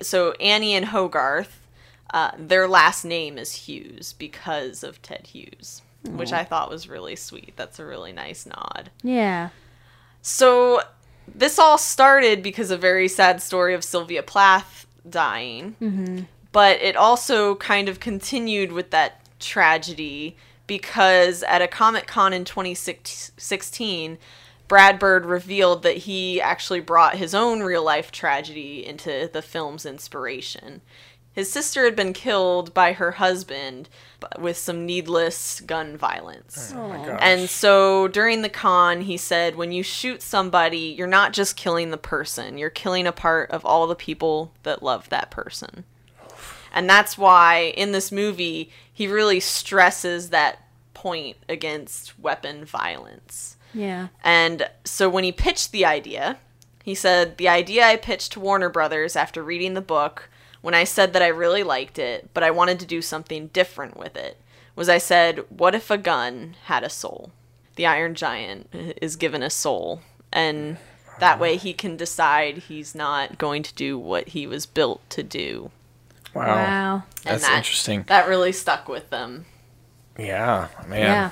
so Annie and Hogarth. Uh, their last name is Hughes because of Ted Hughes, which oh. I thought was really sweet. That's a really nice nod. Yeah. So this all started because a very sad story of Sylvia Plath dying. Mm-hmm. But it also kind of continued with that tragedy because at a Comic Con in 2016, Brad Bird revealed that he actually brought his own real life tragedy into the film's inspiration. His sister had been killed by her husband b- with some needless gun violence. Oh my gosh. And so during the con, he said, when you shoot somebody, you're not just killing the person, you're killing a part of all the people that love that person. And that's why in this movie, he really stresses that point against weapon violence. Yeah. And so when he pitched the idea, he said, The idea I pitched to Warner Brothers after reading the book, when I said that I really liked it, but I wanted to do something different with it, was I said, What if a gun had a soul? The Iron Giant is given a soul. And that way he can decide he's not going to do what he was built to do. wow. Wow. That's that- interesting. That really stuck with them. Yeah, man. Yeah.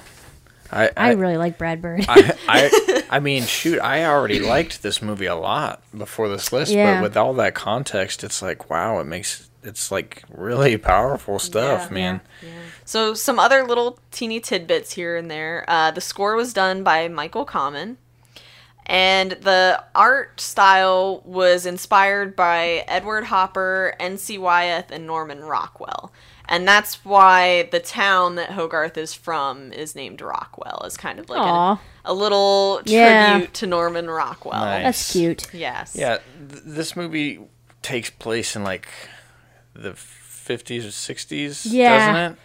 I, I I, really like Brad Bird. I, I, I mean, shoot, I already liked this movie a lot before this list, Yeah. but with all that context, it's like, wow, it makes it's like really powerful stuff, Yeah. man. So some other little teeny tidbits here and there. Uh, the score was done by Michael Kamen, And the art style was inspired by Edward Hopper, N.C. Wyeth, and Norman Rockwell. And that's why the town that Hogarth is from is named Rockwell, is kind of like Aw. a, a little tribute Yeah. to Norman Rockwell. Nice. That's cute. Yes. Yeah, th- this movie takes place in like the 50s or 60s, Yeah. doesn't it?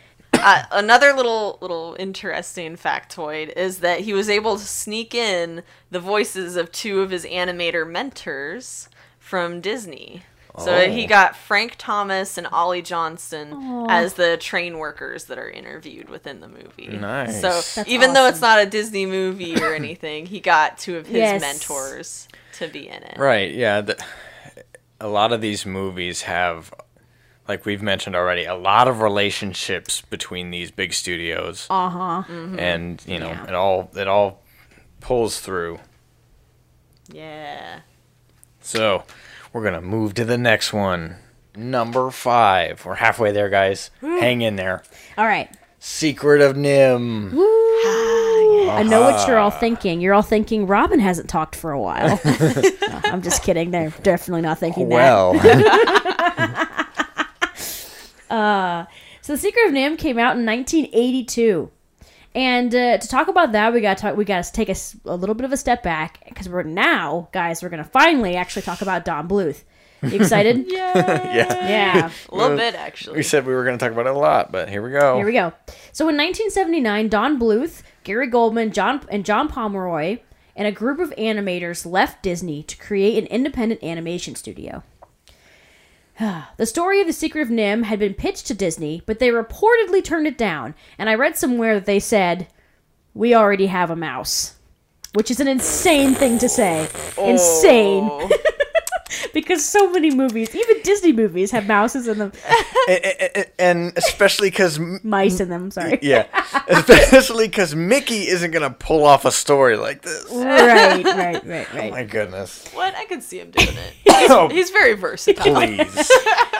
uh, another little little interesting factoid is that he was able to sneak in the voices of two of his animator mentors from Disney. So Oh. he got Frank Thomas and Ollie Johnston as the train workers that are interviewed within the movie. Nice. So That's even though it's not a Disney movie or anything, he got two of his Yes. mentors to be in it. Right, yeah. The, a lot of these movies have, like we've mentioned already, a lot of relationships between these big studios. Uh huh. And, you know, Yeah. it all it all pulls through. Yeah. So, we're going to move to the next one. Number five. We're halfway there, guys. Hang in there. All right. Secret of NIMH. I know what you're all thinking. You're all thinking Robin hasn't talked for a while. No, I'm just kidding. They're definitely not thinking that. Well, uh, So the Secret of NIMH came out in 1982. And uh, to talk about that, we got to talk. We got to take a, s- a little bit of a step back because we're now, guys. We're gonna finally actually talk about Don Bluth. You excited? Yeah. yeah. yeah. A little bit, actually. We said we were going to talk about it a lot, but here we go. Here we go. So in 1979, Don Bluth, Gary Goldman, John and John Pomeroy, and a group of animators left Disney to create an independent animation studio. the story of the Secret of NIMH had been pitched to Disney, but they reportedly turned it down. And I read somewhere that they said, "We already have a mouse," which is an insane thing to say. Oh. Insane, Oh. because so many movies, even Disney movies, have mouses in them, A- a- a- and especially because mice in them. Sorry. yeah especially because mickey isn't gonna pull off a story like this right, right, right, right. Oh my goodness What? I could see him doing it. oh, He's very versatile. please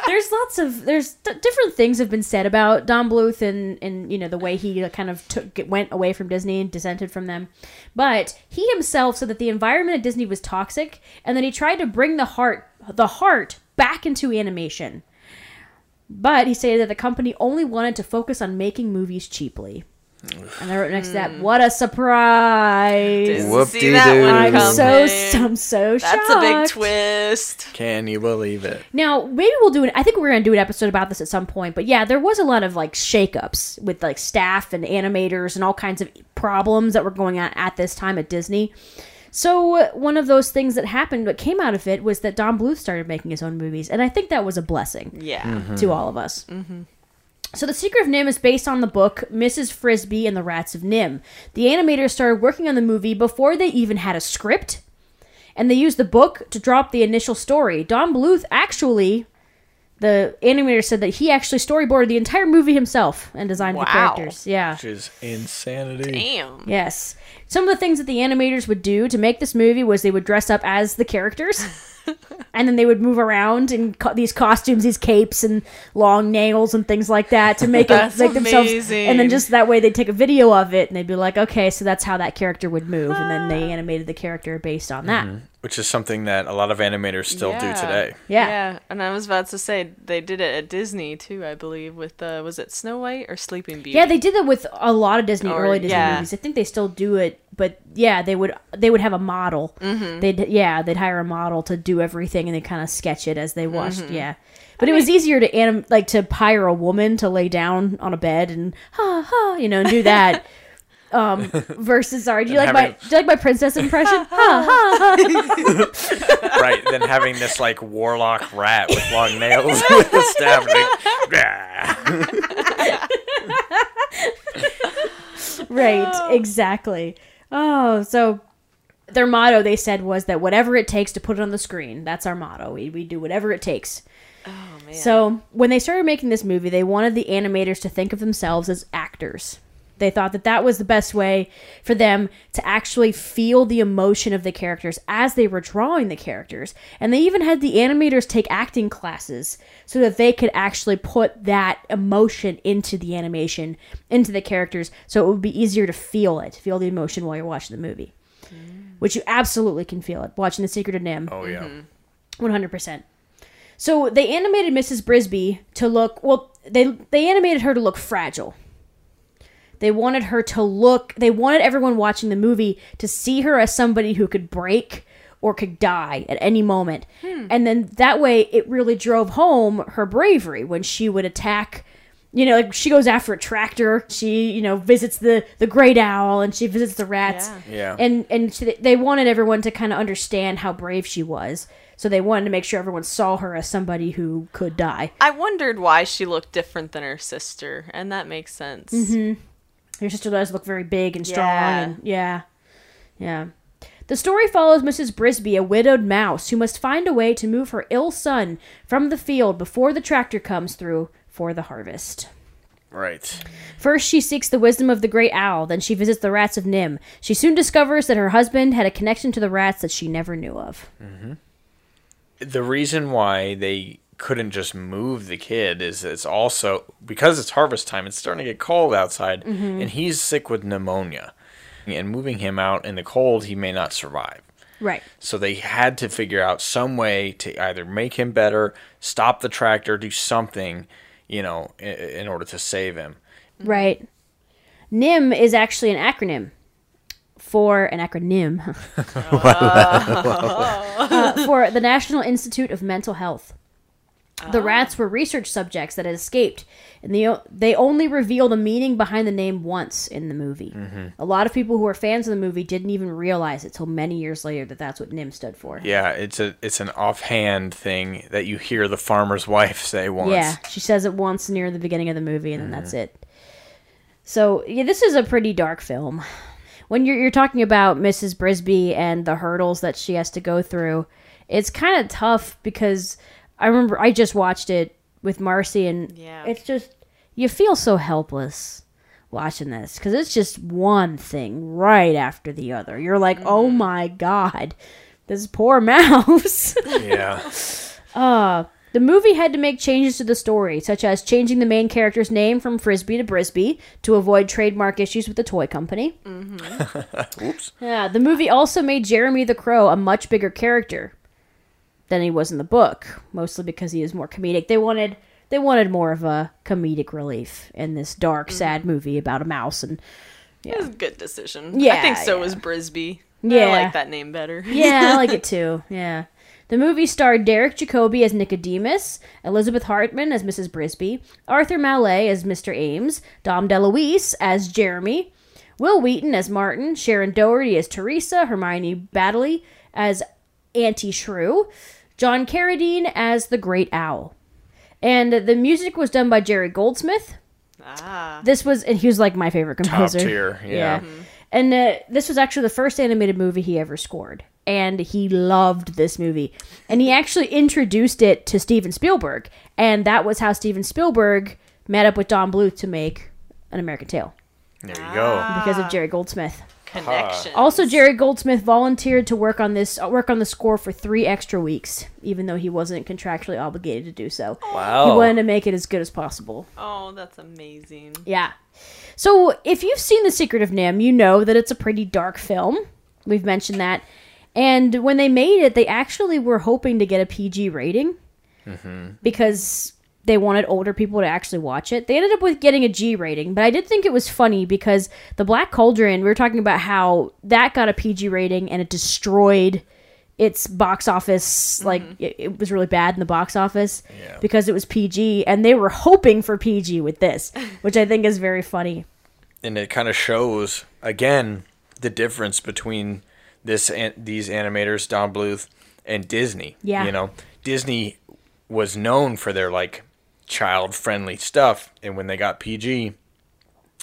there's lots of there's d- different things have been said about Don Bluth and and you know the way he uh, kind of took went away from Disney and dissented from them, but he himself said that the environment at Disney was toxic and that he tried to bring the heart the heart back into animation. But he stated that the company only wanted to focus on making movies cheaply. And I wrote next to that, hmm. what a surprise! Didn't see that one I'm coming. so I'm so shocked. That's a big twist. can you believe it Now, maybe we'll do it. I think we're going to do an episode about this at some point. But yeah, there was a lot of like shakeups with like staff and animators and all kinds of problems that were going on at this time at Disney. So one of those things that happened, what came out of it, was that Don Bluth started making his own movies, and I think that was a blessing Yeah. Mm-hmm. to all of us. Mm-hmm. So, The Secret of NIMH is based on the book Mrs. Frisby and the Rats of NIMH. The animators started working on the movie before they even had a script, and they used the book to drop the initial story. Don Bluth actually, the animator said that he actually storyboarded the entire movie himself and designed the characters. Yeah. which is insanity Damn. Yes. Some of the things that the animators would do to make this movie was they would dress up as the characters. and then they would move around in co- these costumes, these capes and long nails and things like that to make it That's make themselves. amazing. And then just that way they'd take a video of it and they'd be like, okay, so that's how that character would move, and then they animated the character based on that. which is something that a lot of animators still do today Yeah. Yeah, and I was about to say they did it at Disney too, I believe, with uh, was it Snow White or Sleeping Beauty? Yeah, they did that with a lot of Disney Or- early Disney yeah. movies. I think they still do it, but yeah, they would they would have a model. Mm-hmm. They'd yeah, they'd hire a model to do everything, and they kind of sketch it as they watched. Mm-hmm. Yeah, but it was easier to anim- like to hire a woman to lay down on a bed and ha ha, you know, and do that. Um, versus, sorry, do you like my having- do you like my princess impression? ha ha ha. right then having this like warlock rat with long nails with a staff like, right, exactly. Oh, so their motto they said was that whatever it takes to put it on the screen. That's our motto. We we do whatever it takes. Oh man. So when they started making this movie, they wanted the animators to think of themselves as actors. They thought that that was the best way for them to actually feel the emotion of the characters as they were drawing the characters. And they even had the animators take acting classes so that they could actually put that emotion into the animation, into the characters, so it would be easier to feel it, feel the emotion while you're watching the movie. Mm. which you absolutely can feel it watching The Secret of NIMH. Oh yeah. Mm-hmm. One hundred percent. So they animated Mrs. Brisby to look well. They they animated her to look fragile. They wanted her to look. They wanted everyone watching the movie to see her as somebody who could break or could die at any moment, hmm. and then that way it really drove home her bravery when she would attack. You know, like she goes after a tractor. She, you know, visits the the great owl and she visits the rats Yeah. Yeah. and and so they- they wanted everyone to kind of understand how brave she was so they wanted to make sure everyone saw her as somebody who could die I wondered why she looked different than her sister, and that makes sense. Mm-hmm. Your sister does look very big and strong Yeah. and yeah yeah the story follows mrs brisby a widowed mouse who must find a way to move her ill son from the field before the tractor comes through for the harvest Right. First, she seeks the wisdom of the great owl, then she visits the rats of NIMH. She soon discovers that her husband had a connection to the rats that she never knew of. Mm-hmm. The reason why they couldn't just move the kid is it's also because it's harvest time. It's starting to get cold outside, and he's sick with pneumonia. And moving him out in the cold, he may not survive. Right. So they had to figure out some way to either make him better, stop the tractor, do something, you know, in, in order to save him. Right. NIMH is actually an acronym for an acronym Uh, for the National Institute of Mental Health. The ah. rats were research subjects that had escaped, and they, they only reveal the meaning behind the name once in the movie. Mm-hmm. A lot of people who are fans of the movie didn't even realize it till many years later that that's what NIMH stood for. Yeah, it's a it's an offhand thing that you hear the farmer's wife say once. Yeah, she says it once near the beginning of the movie, and then that's mm-hmm. it. So yeah, this is a pretty dark film. When you're you're talking about Mrs. Brisby and the hurdles that she has to go through, it's kind of tough because I remember I just watched it with Marcy, and Yeah. it's just you feel so helpless watching this because it's just one thing right after the other. You're like, oh mm-hmm. my god, this poor mouse. Yeah. Uh, the movie had to make changes to the story, such as changing the main character's name from Frisby to Brisby to avoid trademark issues with the toy company. Mm-hmm. Oops. Yeah, the movie also made Jeremy the Crow a much bigger character than he was in the book, mostly because he is more comedic. They wanted they wanted more of a comedic relief in this dark, mm-hmm. sad movie about a mouse and It was a good decision. Yeah, I think so yeah. was Brisby. Yeah. I like that name better. Yeah, I like it too. Yeah. The movie starred Derek Jacobi as Nicodemus, Elizabeth Hartman as Mrs. Brisby, Arthur Malet as Mr. Ages, Dom DeLuise as Jeremy, Wil Wheaton as Martin, Shannen Doherty as Teresa, Hermione Baddeley as Auntie Shrew, John Carradine as the Great Owl. And the music was done by Jerry Goldsmith. Ah. This was, and he was like my favorite composer. tier, yeah. And uh, this was actually the first animated movie he ever scored. And he loved this movie. And he actually introduced it to Steven Spielberg. And that was how Steven Spielberg met up with Don Bluth to make An American Tail There you go. because of Jerry Goldsmith. Connection. Also, Jerry Goldsmith volunteered to work on this uh, work on the score for three extra weeks, even though he wasn't contractually obligated to do so. Wow. He wanted to make it as good as possible. Oh, that's amazing. Yeah. So if you've seen The Secret of NIMH, you know that it's a pretty dark film. We've mentioned that. And when they made it, they actually were hoping to get a PG rating because they wanted older people to actually watch it. They ended up with getting a G rating, but I did think it was funny because The Black Cauldron, we were talking about how that got a PG rating and it destroyed its box office mm-hmm. like it, it was really bad in the box office Yeah. because it was PG and they were hoping for PG with this, which I think is very funny. and it kind of shows again the difference between this an- these animators Don Bluth and Disney. Yeah. you know, Disney was known for their like child friendly stuff, and when they got PG,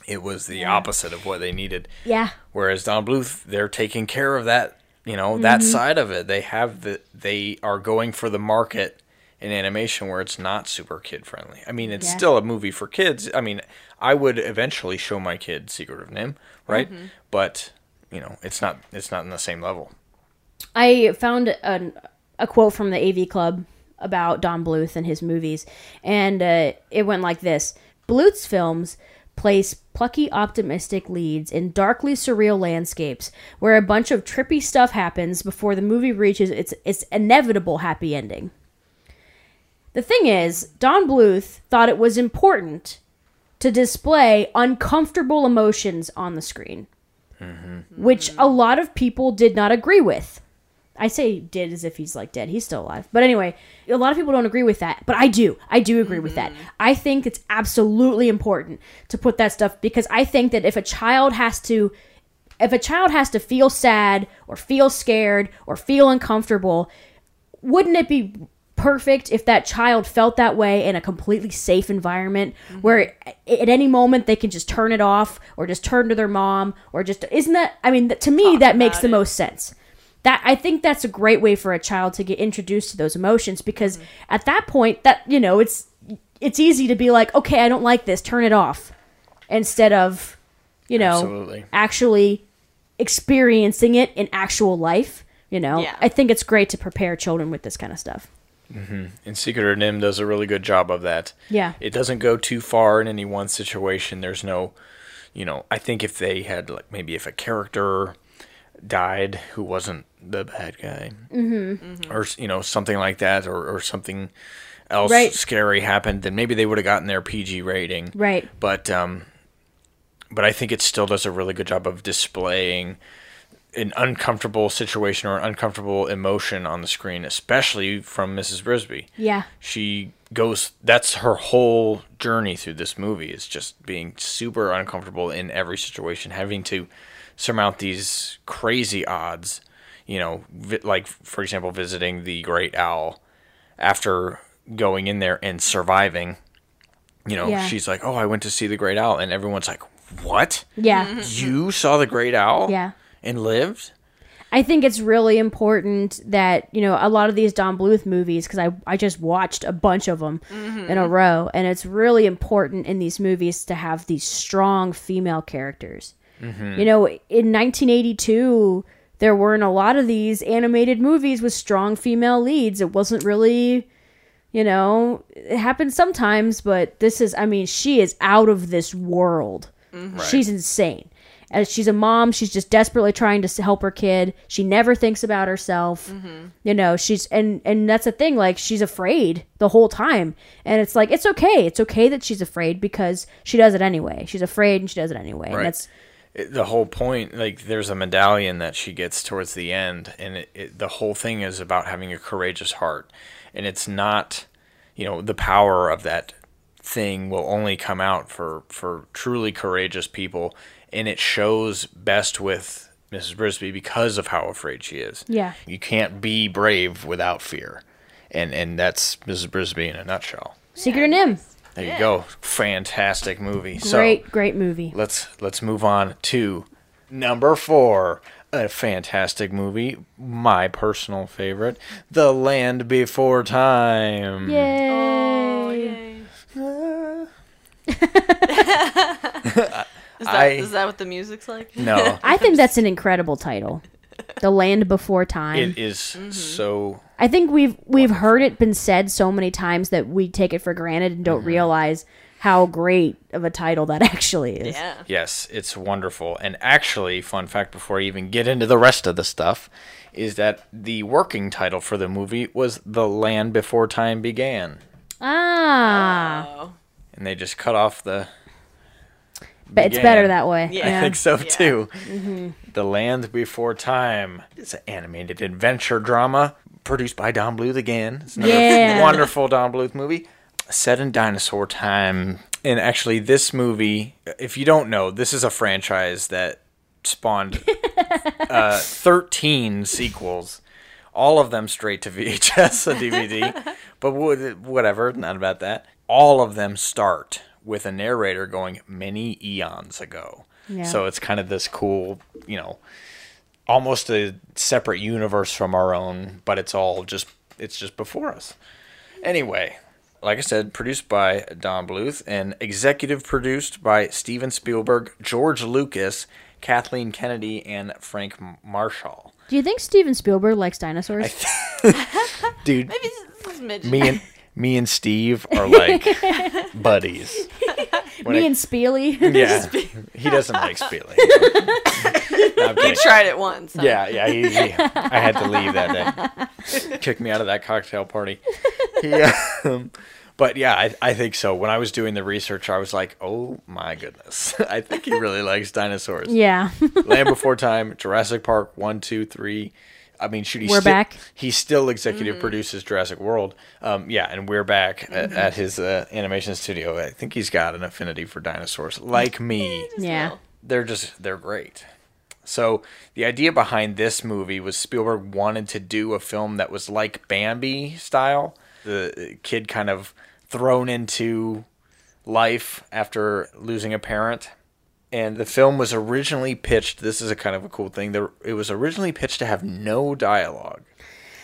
it was the opposite of what they needed. Yeah. Whereas Don Bluth, they're taking care of that, you know, that Mm-hmm. side of it. They have the they are going for the market in animation where it's not super kid friendly. I mean, it's Yeah. still a movie for kids. I mean, I would eventually show my kid Secret of NIMH, right? Mm-hmm. But you know, it's not it's not in the same level. I found an, a quote from the AV Club about Don Bluth and his movies, and uh, it went like this Bluth's films place plucky, optimistic leads in darkly surreal landscapes where a bunch of trippy stuff happens before the movie reaches its, its inevitable happy ending. The thing is, Don Bluth thought it was important to display uncomfortable emotions on the screen, which a lot of people did not agree with. I say did as if he's like dead. He's still alive. But anyway, a lot of people don't agree with that. But I do. I do agree with that. Mm-hmm. I think it's absolutely important to put that stuff because I think that if a child has to if a child has to feel sad or feel scared or feel uncomfortable, wouldn't it be perfect if that child felt that way in a completely safe environment mm-hmm. where at any moment they can just turn it off or just turn to their mom or just isn't that I mean to me that makes the it. most sense. That I think that's a great way for a child to get introduced to those emotions because at that point that you know it's it's easy to be like okay I don't like this turn it off instead of you know Absolutely. actually experiencing it in actual life you know Yeah. I think it's great to prepare children with this kind of stuff. Hmm. And Secret or NIMH does a really good job of that. Yeah. It doesn't go too far in any one situation. There's no, you know, I think if they had, like, maybe if a character died who wasn't the bad guy, mm-hmm. or, you know, something like that, or, or something else Right. scary happened, then maybe they would have gotten their PG rating. Right. But, um, but I think it still does a really good job of displaying an uncomfortable situation or an uncomfortable emotion on the screen, especially from Mrs. Brisby Yeah. she goes that's her whole journey through this movie is just being super uncomfortable in every situation having to surmount these crazy odds you know vi- like for example visiting the great owl after going in there and surviving you know Yeah. she's like oh i went to see the great owl and everyone's like what Yeah. you saw the great owl Yeah. and lived I think it's really important that, you know, a lot of these Don Bluth movies, because I, I just watched a bunch of them mm-hmm. in a row, and it's really important in these movies to have these strong female characters. Mm-hmm. You know, in 1982, there weren't a lot of these animated movies with strong female leads. It wasn't really, you know, it happens sometimes, but this is, I mean, she is out of this world. Mm-hmm. She's insane. As she's a mom, she's just desperately trying to help her kid. She never thinks about herself. Mm-hmm. You know, she's and and that's the thing. Like she's afraid the whole time, and it's like it's okay. It's okay that she's afraid because she does it anyway. She's afraid and she does it anyway. And that's it- the whole point like there's a medallion that she gets towards the end and it, it, the whole thing is about having a courageous heart and it's not you know the power of that thing will only come out for for truly courageous people and it shows best with Mrs. Brisby because of how afraid she is. Yeah. You can't be brave without fear. And and that's Mrs. Brisby in a nutshell. Secret of NIMH. There you go. Fantastic movie. Great, So great movie. let's let's move on to number four a fantastic movie my personal favorite the land before time Yay! Oh, yay. Is that, I- is that what the music's like? no I think that's an incredible title. The Land Before Time. it is so I think we've we've heard it been said so many times that we take it for granted and don't Mm-hmm. realize how great of a title that actually is. Yeah. yes it's wonderful and actually fun fact before i even get into the rest of the stuff is that the working title for the movie was the land before time began Ah, Oh. and they just cut off the but it's better that way. Yeah. I think so Yeah. too. Mm-hmm. The Land Before Time. It's an animated adventure drama produced by Don Bluth again. It's another Yeah. wonderful Don Bluth movie set in dinosaur time. And actually, this movie, if you don't know, this is a franchise that spawned uh, 13 sequels. All of them straight to VHS and DVD. but whatever, not about that. All of them start with a narrator going many eons ago. Yeah. So it's kind of this cool, you know, almost a separate universe from our own, but it's all just it's just before us. Anyway, like I said, produced by Don Bluth and executive produced by Steven Spielberg, George Lucas, Kathleen Kennedy, and Frank Marshall. Do you think Steven Spielberg likes dinosaurs? Dude, Maybe this is me and me and Steve are like buddies. When Me it- and Spiely. yeah, he doesn't like Spieley. No, I'm He tried it once. huh? Yeah, yeah. He, he- I had to leave that day. Kicked me out of that cocktail party. Yeah. Um, but yeah, I, I think so. When I was doing the research, I was like, oh my goodness. I think he really likes dinosaurs. yeah. Land Before Time, Jurassic Park, one, two, three. I mean, shoot, he's We're sti- back. He still executive produces Jurassic World. Um, yeah, and we're back at, at his uh, animation studio. I think he's got an affinity for dinosaurs, like me yeah. they're just they're great. So the idea behind this movie was Spielberg wanted to do a film that was like Bambi style. The kid kind of thrown into life after losing a parent. And the film was originally pitched. This is a kind of a cool thing. There, it was originally pitched to have no dialogue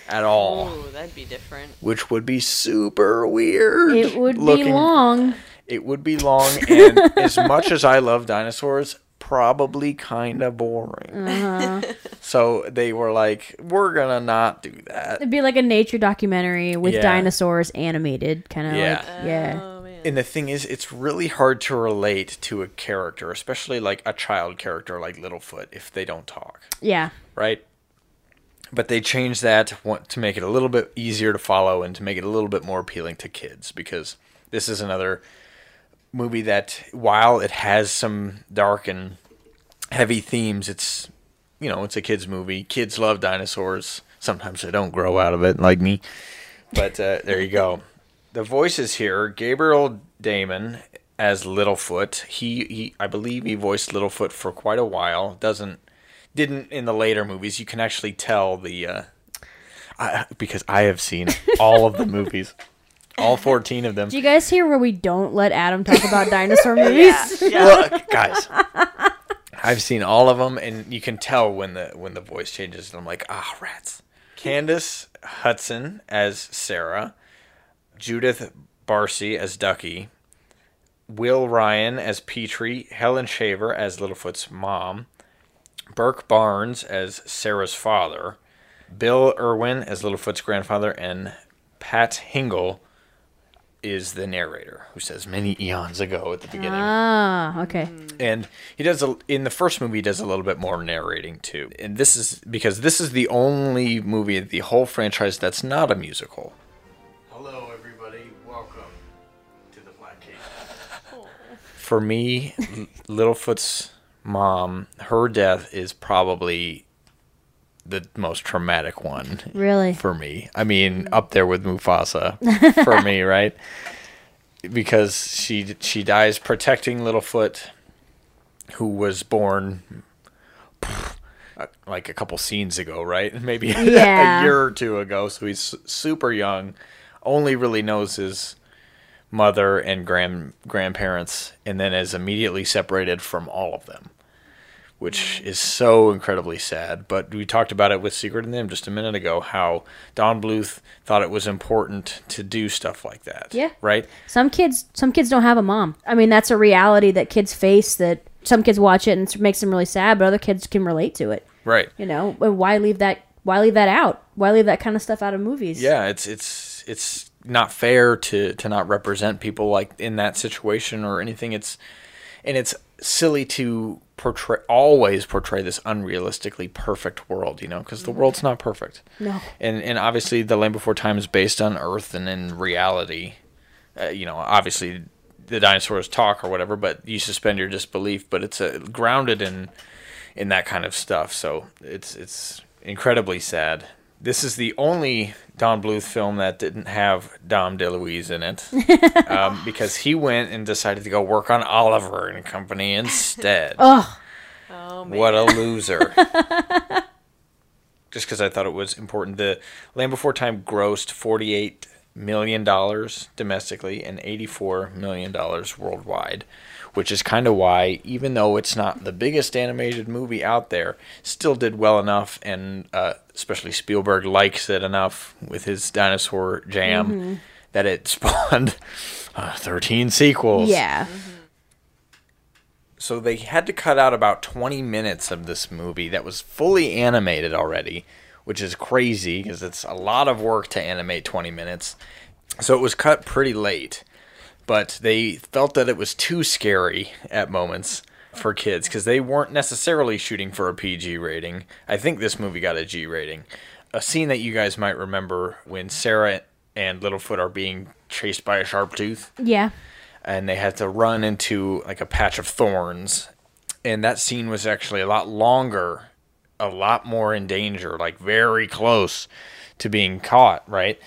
at all, Ooh, that'd be different. which would be super weird. It would be long. it would be long, and as much as I love dinosaurs, probably kind of boring. Uh-huh. So they were like, "We're gonna not do that." It'd be like a nature documentary with Yeah. dinosaurs animated, kind of Yeah. like yeah. Man. And the thing is, it's really hard to relate to a character, especially like a child character like Littlefoot, if they don't talk, Yeah. right? But they changed that to make it a little bit easier to follow and to make it a little bit more appealing to kids because this is another movie that, while it has some dark and heavy themes, it's you know it's a kids movie. Kids love dinosaurs. Sometimes they don't grow out of it, like me. But uh, there you go. The voices here: Gabriel Damon as Littlefoot. He, he, I believe, he voiced Littlefoot for quite a while. Doesn't didn't in the later movies. You can actually tell the uh, I, because I have seen all of the movies, all fourteen of them. Do you guys hear where we don't let Adam talk about dinosaur movies? yeah. Look, guys, I've seen all of them, and you can tell when the when the voice changes. And I'm like, ah, rats. Candace Hutson as Cera, Judith Barsi as Ducky, Will Ryan as Petrie, Helen Shaver as Littlefoot's mom, Burke Byrnes as Cera's father, Bill Irwin as Littlefoot's grandfather, and Pat Hingle is the narrator who says many eons ago at the beginning. Ah, okay. And he does a, in the first movie he does a little bit more narrating too. And this is because this is the only movie of the whole franchise that's not a musical. For me, Littlefoot's mom, her death is probably the most traumatic one Really? for me. I mean, up there with Mufasa for me, right? Because she she dies protecting Littlefoot, who was born uh, like a couple scenes ago, right? Maybe Yeah. a year or two ago. So he's super young, only really knows his mother and grand grandparents, and then is immediately separated from all of them which is so incredibly sad. But we talked about it with Secret in Them just a minute ago, how Don Bluth thought it was important to do stuff like that. Yeah. Right? Some kids, some kids don't have a mom. I mean, that's a reality that kids face. That some kids watch it and it makes them really sad, but other kids can relate to it. Right. You know, why leave that? Why leave that out? Why leave that kind of stuff out of movies? Yeah, it's it's it's not fair to to not represent people like in that situation or anything. It's and it's silly to portray always portray this unrealistically perfect world, you know, because the world's not perfect. No. And and obviously, the Land Before Time is based on Earth and in reality. Uh, you know, obviously, the dinosaurs talk or whatever, but you suspend your disbelief. But it's uh, grounded in in that kind of stuff. So it's it's incredibly sad. This is the only Don Bluth film that didn't have Dom DeLuise in it, um, because he went and decided to go work on Oliver and Company instead. Ugh. Oh man. What a loser. Just because I thought it was important. The Land Before Time grossed $48 million domestically and $84 million worldwide, which is kind of why, even though it's not the biggest animated movie out there, still did well enough, and uh, especially Spielberg likes it enough with his dinosaur jam that it spawned uh, 13 sequels. Yeah. So they had to cut out about 20 minutes of this movie that was fully animated already, which is crazy because it's a lot of work to animate 20 minutes. So it was cut pretty late. But they felt that it was too scary at moments for kids because they weren't necessarily shooting for a PG rating. I think this movie got a G rating. A scene that you guys might remember when Cera and Littlefoot are being chased by a sharp tooth Yeah. and they had to run into like a patch of thorns and that scene was actually a lot longer a lot more in danger like very close to being caught right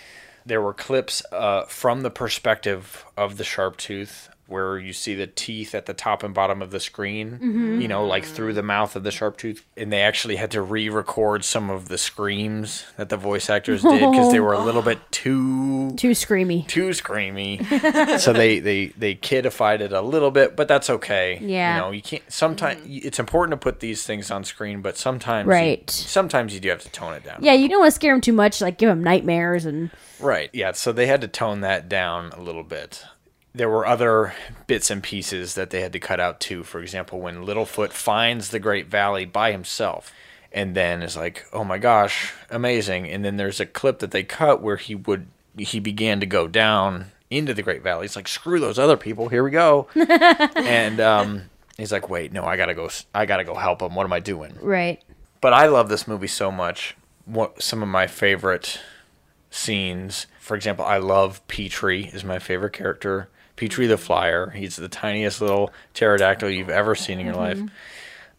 there were clips uh, from the perspective of the sharp tooth where you see the teeth at the top and bottom of the screen you know like through the mouth of the sharp tooth and they actually had to re-record some of the screams that the voice actors did because they were a little bit too Too screamy. too screamy. so they they they kidified it a little bit, but that's okay. Yeah. You know, you can't. Sometimes it's important to put these things on screen, but sometimes you- Right. sometimes you do have to tone it down. Yeah, you don't want to scare them too much, like give them nightmares and Right. Yeah. So they had to tone that down a little bit. There were other bits and pieces that they had to cut out too. For example, when Littlefoot finds the Great Valley by himself and then is like, "Oh my gosh, amazing." And then there's a clip that they cut where he would he began to go down into the Great Valley. He's like, "Screw those other people. Here we go." and um he's like, "Wait, no, I got to go I got to go help them. What am I doing?" right. but I love this movie so much. What some of my favorite scenes, for example, I love Petrie is my favorite character. Petrie the Flyer. He's the tiniest little pterodactyl you've ever seen in your life.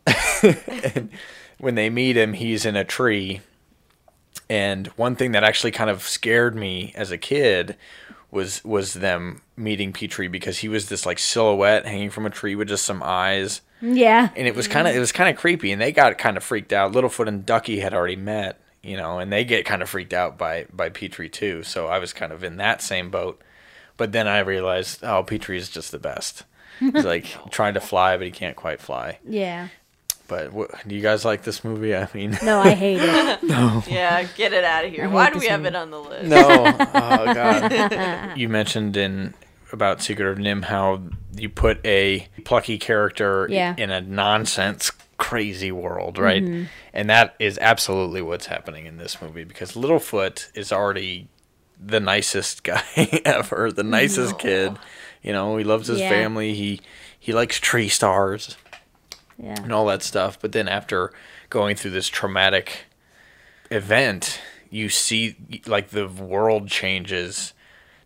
Mm-hmm. and when they meet him, he's in a tree. And one thing that actually kind of scared me as a kid was was them meeting Petrie because he was this like silhouette hanging from a tree with just some eyes Yeah. and it was kind of it was kind of creepy and they got kind of freaked out littlefoot and ducky had already met you know and they get kind of freaked out by by petrie too so i was kind of in that same boat but then i realized oh petrie is just the best he's like trying to fly but he can't quite fly Yeah. but what, do you guys like this movie i mean No, I hate it. no. Yeah, get it out of here. hate Why do this we have movie. it on the list? no oh god you mentioned in about secret of NIMH how you put a plucky character Yeah. in a nonsense crazy world right mm-hmm. and that is absolutely what's happening in this movie because littlefoot is already the nicest guy ever the nicest kid you know he loves his Yeah. family he he likes tree stars Yeah. and all that stuff. But then after going through this traumatic event, you see like the world changes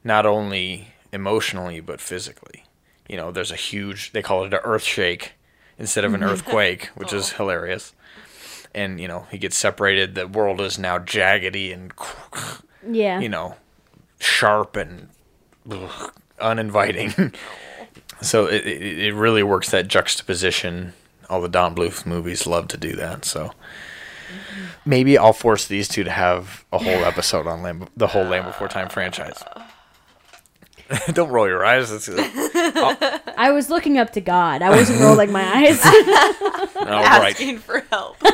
not only emotionally but physically. You know, there's a huge they call it an earth shake instead of an earthquake, which is oh. hilarious. And you know, he gets separated, the world is now jaggedy and Yeah. you know, sharp and ugh, uninviting. so it, it it really works that juxtaposition. All the Don Bluth movies love to do that. So mm-hmm. maybe I'll force these two to have a whole episode on Land, the whole Land Before Time franchise. Don't roll your eyes. It's, I was looking up to God. I wasn't rolling my eyes. all right. Asking for help.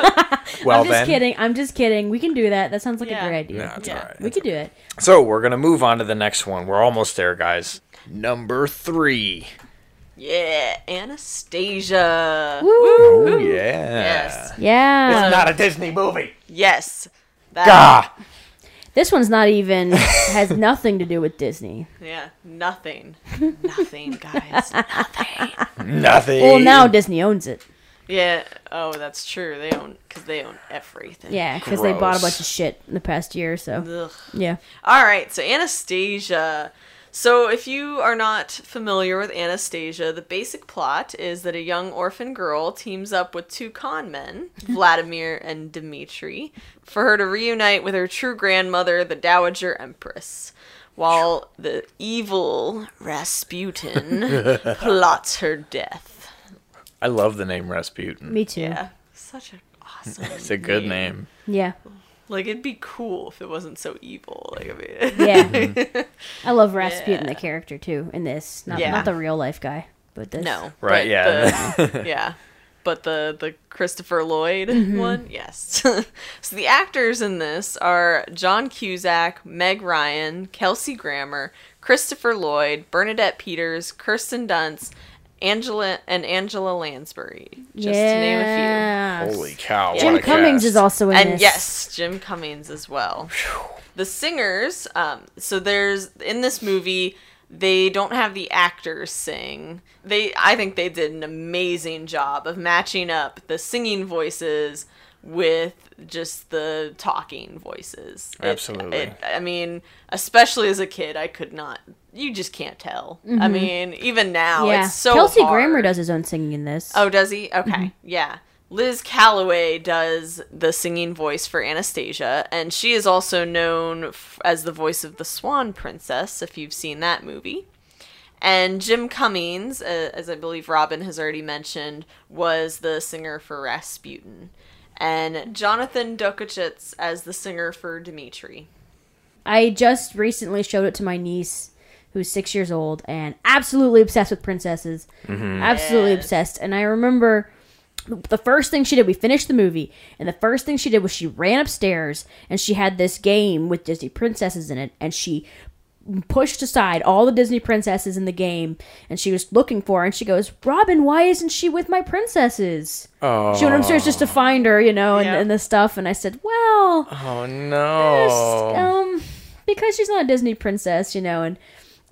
Well I'm just then. kidding. I'm just kidding. We can do that. That sounds like Yeah. a great idea. No, it's Yeah. all right. We could do it. So we're gonna move on to the next one. We're almost there, guys. Number three. yeah, Anastasia. Woo. Oh yeah. Yes. Yeah. It's not a Disney movie. Yes. That, Ah. This one's not even has nothing to do with Disney. Yeah, nothing. nothing, guys. Nothing. Nothing. Well, now Disney owns it. Yeah. Oh, that's true. They own because they own everything. Yeah, because they bought a bunch of shit in the past year. Or so Ugh. yeah. All right, so Anastasia. So, if you are not familiar with Anastasia, the basic plot is that a young orphan girl teams up with two con men, Vladimir and Dmitri, for her to reunite with her true grandmother, the Dowager Empress, while the evil Rasputin plots her death. I love the name Rasputin. Me too. Yeah, such an awesome. It's a good name. Yeah. Like it'd be cool if it wasn't so evil. Like I mean, Yeah. I love Rasputin, Yeah. the character too, in this. Not Yeah. not the real life guy, but this. No. Right, but yeah. the- yeah. But the the Christopher Lloyd Mm-hmm. one, yes. so the actors in this are John Cusack, Meg Ryan, Kelsey Grammer, Christopher Lloyd, Bernadette Peters, Kirsten Dunst, Angela and Angela Lansbury, just to name a few. Holy cow! Jim Cummings cast. is also in few. And this. yes, Jim Cummings as well. The singers, um, so there's in this movie they don't have the actors sing. They I think they did an amazing job of matching up the singing voices with just the talking voices. It- Absolutely. it- I mean, especially as a kid, I could not. You just can't tell. I mean, even now, yeah. It's so Kelsey hard. Grammer does his own singing in this. Oh, does he? Okay, Mm-hmm. yeah. Liz Callaway does the singing voice for Anastasia, and she is also known f- as the voice of the Swan Princess, if you've seen that movie. And Jim Cummings, uh, as I believe Robin has already mentioned, was the singer for Rasputin. And Jonathan Dokuchitz as the singer for Dimitri. I just recently showed it to my niece, who's six years old, and absolutely obsessed with princesses. Absolutely Yes. obsessed. And I remember the first thing she did, we finished the movie, and the first thing she did was she ran upstairs and she had this game with Disney princesses in it, and she pushed aside all the Disney princesses in the game, and she was looking for her, and she goes, Robin, why isn't she with my princesses? Oh, She went upstairs just to find her, you know, and, Yeah. and the stuff, and I said, well, oh no. um, because she's not a Disney princess, you know, and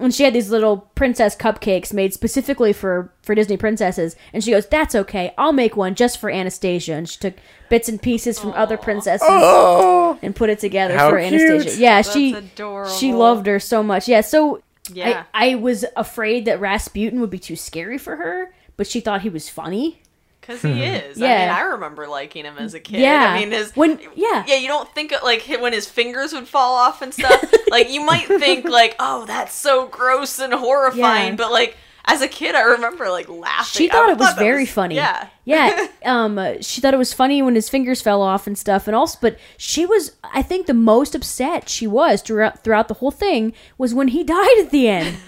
and she had these little princess cupcakes made specifically for for Disney princesses, and she goes, "That's okay, I'll make one just for Anastasia." And she took bits and pieces from other princesses oh. and put it together How for cute. Anastasia. Yeah, That's she adorable. she loved her so much. Yeah, so Yeah. I I was afraid that Rasputin would be too scary for her, but she thought he was funny. Because he is. Yeah. I mean, I remember liking him as a kid. Yeah. I mean, his When- yeah. yeah. You don't think of, like when his fingers would fall off and stuff. like you might think like, oh, that's so gross and horrifying. Yeah. But like as a kid, I remember like laughing. She thought it was that very funny. Yeah. yeah. Um, she thought it was funny when his fingers fell off and stuff, and also, but she was, I think, the most upset she was throughout throughout the whole thing was when he died at the end,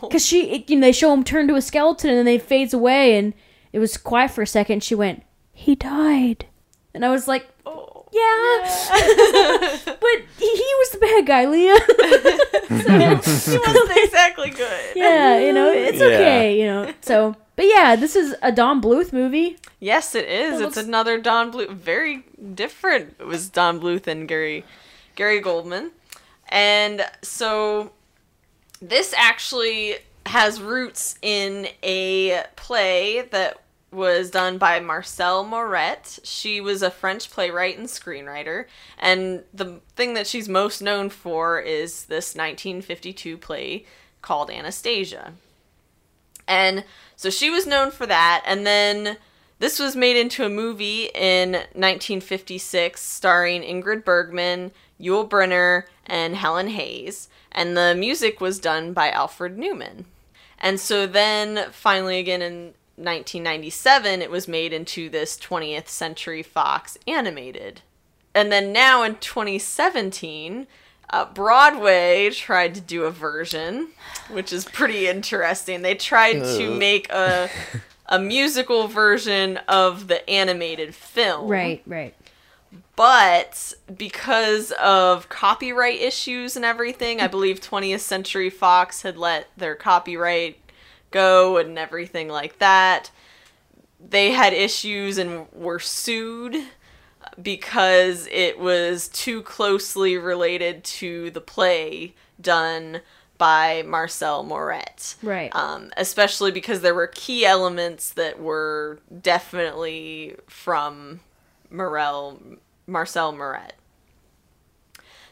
because she, it, you know, they show him turn to a skeleton and then they fades away, and it was quiet for a second. She went, "He died," and I was like, Oh. "Yeah, but he, he was the bad guy, Leah." She wasn't exactly good. yeah, you know, it's Yeah. okay, you know. So, but yeah, this is a Don Bluth movie. Yes, it is. That it's looks- another Don Bluth. Very different. It was Don Bluth and Gary Gary Goldman, and so this actually has roots in a play that was done by Marcelle Maurette. She was a French playwright and screenwriter, and the thing that she's most known for is this 1952 play called Anastasia. And so she was known for that. And then this was made into a movie in 1956 starring Ingrid Bergman, Yul Brynner, and Helen Hayes. And the music was done by Alfred Newman. And so then finally again in 1997 it was made into this 20th Century Fox animated. And then now in 2017 uh, Broadway tried to do a version, which is pretty interesting. They tried to make a a musical version of the animated film. Right, right. But because of copyright issues and everything, I believe 20th Century Fox had let their copyright go and everything like that. They had issues and were sued because it was too closely related to the play done by Marcelle Maurette. Right. Um, especially because there were key elements that were definitely from Morel, Marcelle Maurette.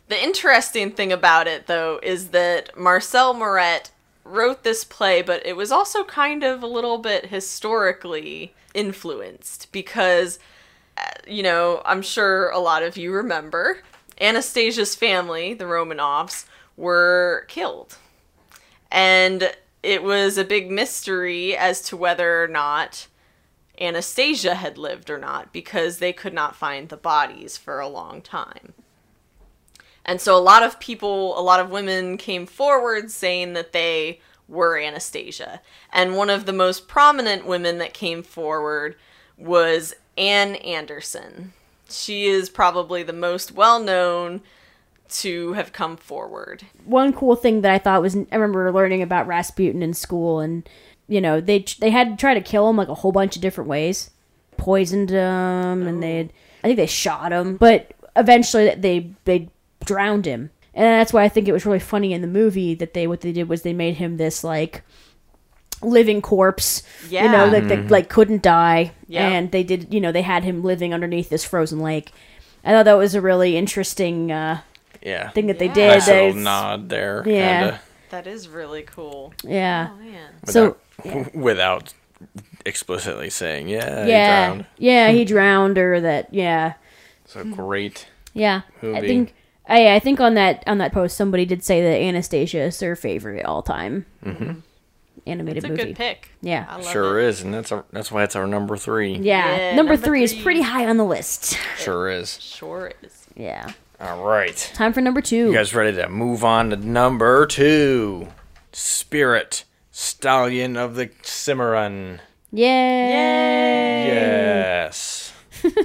The interesting thing about it, though, is that Marcelle Maurette wrote this play, but it was also kind of a little bit historically influenced because, uh, you know, I'm sure a lot of you remember Anastasia's family, the Romanovs, were killed. And it was a big mystery as to whether or not Anastasia had lived or not because they could not find the bodies for a long time. And so a lot of people, a lot of women came forward saying that they were Anastasia. And one of the most prominent women that came forward was Anne Anderson. She is probably the most well known to have come forward. one cool thing that I thought was I remember learning about Rasputin in school, and you know they they had to try to kill him like a whole bunch of different ways, poisoned him, and oh. they I think they shot him, but eventually they they drowned him. and that's why I think it was really funny in the movie that they what they did was they made him this like living corpse. You know, Yeah. that, that like couldn't die, Yep. and they did. You know, they had him living underneath this frozen lake. I thought that was a really interesting uh, Yeah. thing that they Yeah. did. Nice little nod there. Yeah. Kinda, That is really cool. Yeah. Oh man. So without, without explicitly saying, yeah, he yeah, drowned. yeah, he drowned, or that. Yeah, So great. yeah. I think. Oh, I, I think on that on that post somebody did say that Anastasia is their favorite all time mm-hmm. animated It's a movie. good pick. Yeah. I love Sure it. is, and that's our, that's why it's our number three. Yeah, Yeah, number, number three, is pretty high on the list. Sure is. Sure is. Yeah. All right. Time for number two. You guys ready to move on to number two? Spirit, Stallion of the Cimarron. Yay! Yes.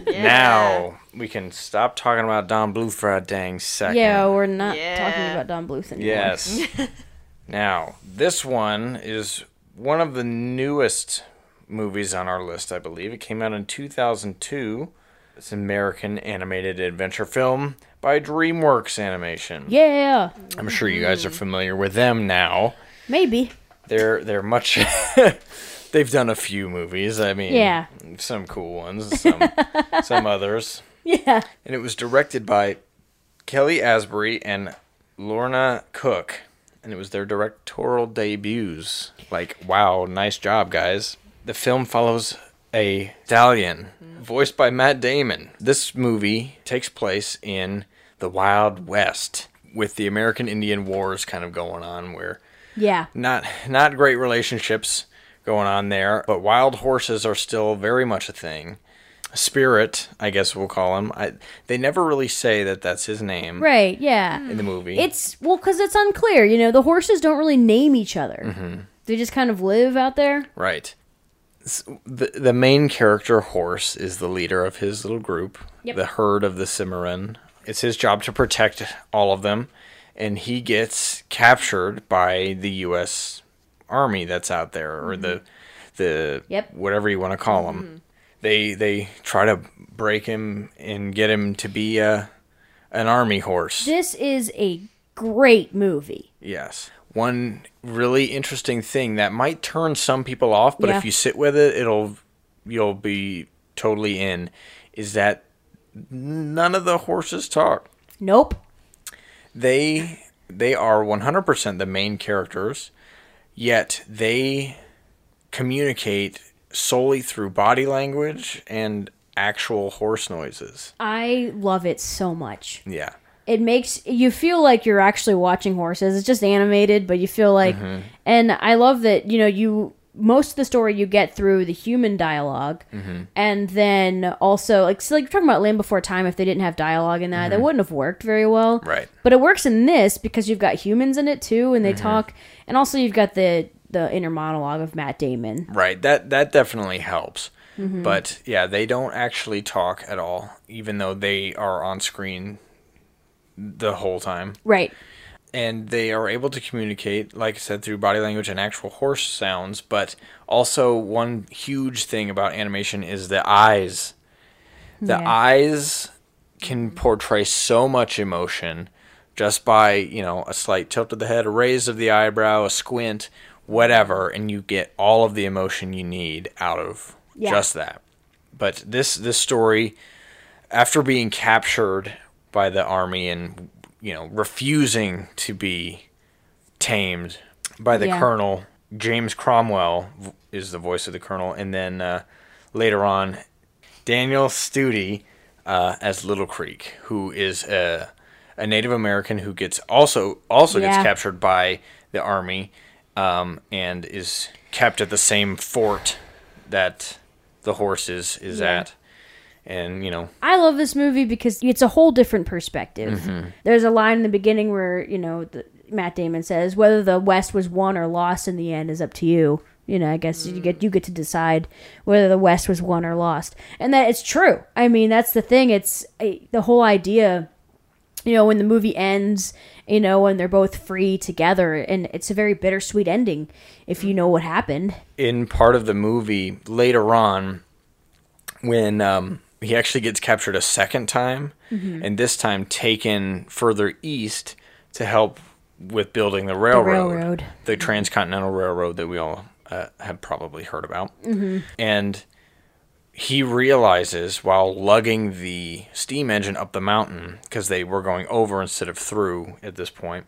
Yeah. Now we can stop talking about Don Bluth for a dang second. Yeah, we're not Yeah. talking about Don Bluth anymore. Yes. now, this one is one of the newest movies on our list, I believe. It came out in 2002. It's an American animated adventure film by DreamWorks Animation. Yeah, I'm sure you guys are mm-hmm. familiar with them now. maybe. They're they're much they've done a few movies. I mean, Yeah. some cool ones, some some others. Yeah. And it was directed by Kelly Asbury and Lorna Cook, and it was their directorial debuts. Like, wow, nice job, guys. The film follows a stallion, mm-hmm. voiced by Matt Damon. This movie takes place in the Wild West, with the American Indian Wars kind of going on, where Yeah. not not great relationships going on there, but wild horses are still very much a thing. Spirit, I guess we'll call him. I, they never really say that that's his name Right. Yeah. in the movie. It's well because it's unclear. You know, the horses don't really name each other. Mm-hmm. They just kind of live out there. right. The the main character horse is the leader of his little group, Yep. the herd of the Cimarron. It's his job to protect all of them, and he gets captured by the U.S. Army that's out there, or the mm-hmm. the Yep. whatever you want to call mm-hmm. them. They they try to break him and get him to be a an army horse. This is a great movie. Yes. One really interesting thing that might turn some people off, but Yeah. if you sit with it, it'll you'll be totally in. Is that none of the horses talk? Nope. They they are 100% the main characters, yet they communicate solely through body language and actual horse noises. I love it so much. Yeah. It makes you feel like you're actually watching horses. It's just animated, but you feel like Mm-hmm. and I love that, you know, you most of the story you get through the human dialog Mm-hmm. and then also like so like you're talking about Land Before Time if they didn't have dialogue in that, that wouldn't have worked very well. Mm-hmm. Right. But it works in this because you've got humans in it too and they Mm-hmm. talk and also you've got the the inner monologue of Matt Damon. Right. That that definitely helps. Mm-hmm. But yeah, they don't actually talk at all, even though they are on screen the whole time. Right. And they are able to communicate, like I said, through body language and actual horse sounds. But also, one huge thing about animation is the eyes. The Yeah. eyes can portray so much emotion just by, you know, a slight tilt of the head, a raise of the eyebrow, a squint, whatever, and you get all of the emotion you need out of Yeah. just that. But this this story after being captured by the army and you know refusing to be tamed by the Yeah. colonel James Cromwell is the voice of the colonel and then uh, later on Daniel Studi uh, as Little Creek who is a, a Native American who gets also also Yeah. gets captured by the army um, and is kept at the same fort that the horse is, is Yeah. at and you know I love this movie because it's a whole different perspective. Mm-hmm. There's a line in the beginning where you know the, Matt Damon says whether the West was won or lost in the end is up to you. You know, I guess you get you get to decide whether the West was won or lost, and that it's true. I mean, that's the thing. It's eh, the whole idea. You know, when the movie ends, you know, when they're both free together, and it's a very bittersweet ending if you know what happened. in part of the movie later on when um, he actually gets captured a second time and this time taken further east to help with building the railroad, railroad. the transcontinental railroad that we all uh, have probably heard about. Mm-hmm. And he realizes while lugging the steam engine up the mountain because they were going over instead of through at this point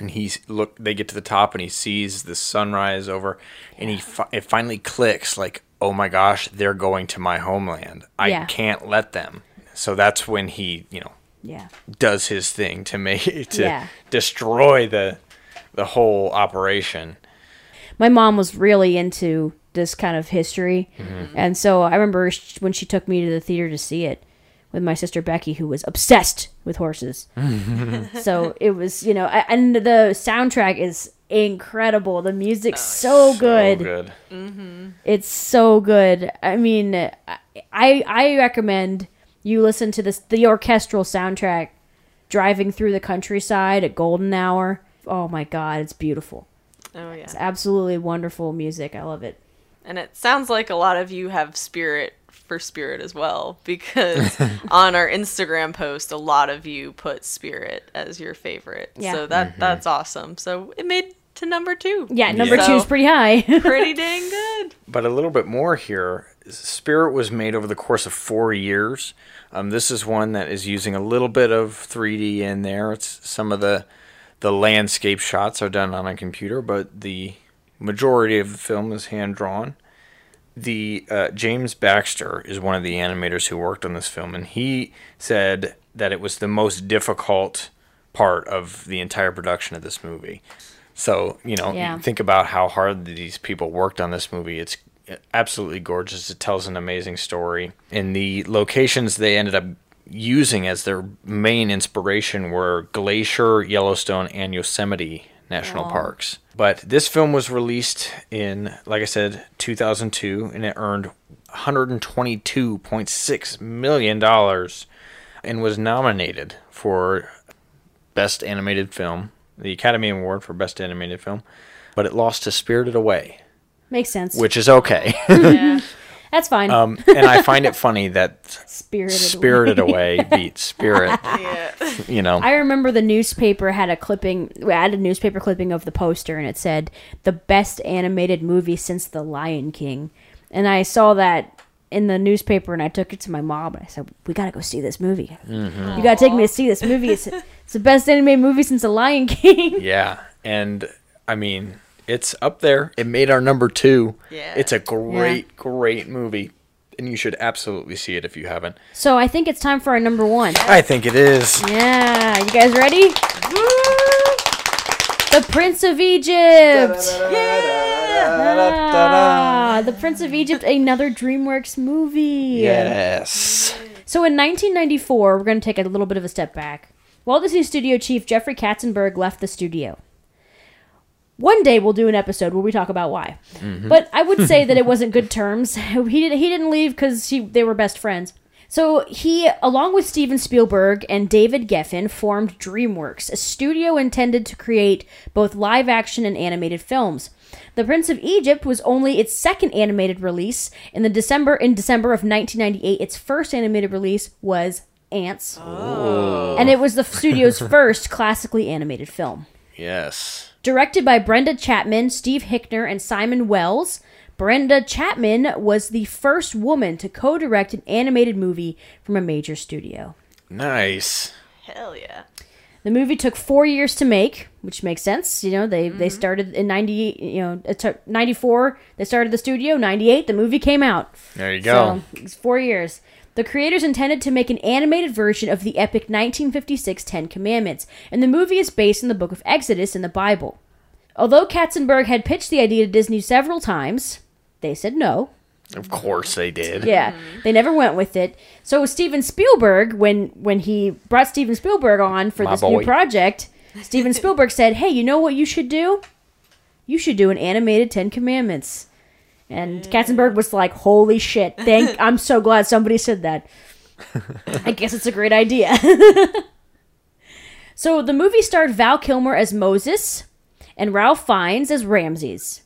and he's look they get to the top and he sees the sunrise over and he fi- it finally clicks like oh my gosh they're going to my homeland i Yeah. can't let them so that's when he you know Yeah. does his thing to make to Yeah. destroy the the whole operation my mom was really into this kind of history Mm-hmm. and so i remember when she took me to the theater to see it with my sister becky who was obsessed with horses so it was you know I- and the soundtrack is incredible. The music's so good. so good mm-hmm. it's so good. I mean i i recommend you listen to this the orchestral soundtrack driving through the countryside at golden hour. Oh my god it's beautiful. Oh yeah. it's absolutely wonderful music. I love it. And it sounds like a lot of you have spirit for spirit as well because on our Instagram post a lot of you put spirit as your favorite. Yeah. So that mm-hmm. that's awesome. So it made to number 2. Yeah, number Yeah. two is pretty high. Pretty dang good. but a little bit more here. Spirit was made over the course of four years. Um, this is one that is using a little bit of 3D in there. It's some of the the landscape shots are done on a computer, but the majority of the film is hand drawn. The uh, James Baxter is one of the animators who worked on this film, and he said that it was the most difficult part of the entire production of this movie. So you know, Yeah. think about how hard these people worked on this movie. It's absolutely gorgeous. It tells an amazing story. And the locations they ended up using as their main inspiration were Glacier, Yellowstone, and Yosemite national parks. But this film was released in, like I said, 2002, and it earned 122.6 million dollars, and was nominated for Best Animated Film, the Academy Award for Best Animated Film, but it lost to Spirited Away, Makes sense. which is okay. Yeah. That's fine. um, and I find it funny that Spirited. Spirited Away beats Spirit. yeah. You know, I remember the newspaper had a clipping, we had a newspaper clipping of the poster, and it said the best animated movie since The Lion King. And I saw that in the newspaper, and I took it to my mom, and I said, "We gotta go see this movie. Mm-hmm. You gotta take me to see this movie. It's, it's the best animated movie since The Lion King." yeah, and I mean, it's up there. It made our number two. Yeah. It's a great, great movie, and you should absolutely see it if you haven't. so I think it's time for our number one. I think it is. Yeah, you guys ready? The Prince of Egypt. Ah, the Prince of Egypt, another DreamWorks movie. Yes. So in 1994, we're going to take a little bit of a step back. Walt Disney Studio chief Jeffrey Katzenberg left the studio. One day we'll do an episode where we talk about why. But I would say that it wasn't good terms. He didn't he didn't leave cuz they were best friends. So he along with Steven Spielberg and David Geffen formed DreamWorks, a studio intended to create both live action and animated films. The Prince of Egypt was only its second animated release. In the December in December of 1998, its first animated release was Antz. Oh. And it was the studio's first classically animated film. Yes. Directed by Brenda Chapman, Steve Hickner, and Simon Wells, Brenda Chapman was the first woman to co direct an animated movie from a major studio. Nice. Hell yeah. The movie took four years to make, which makes sense. You know, they, they mm-hmm. started in 98, you know, it took 94, they started the studio, 98, the movie came out. There you go. So, it's four years. The creators intended to make an animated version of the epic 1956 Ten Commandments, and the movie is based on the book of Exodus in the Bible. Although Katzenberg had pitched the idea to Disney several times, they said no. Of course they did. Yeah, they never went with it. So Steven Spielberg, when when he brought Steven Spielberg on for My this boy. new project, Steven Spielberg said, "Hey, you know what you should do? You should do an animated Ten Commandments." And mm. Katzenberg was like, "Holy shit! Thank, I'm so glad somebody said that. I guess it's a great idea." so the movie starred Val Kilmer as Moses and Ralph Fiennes as Ramses.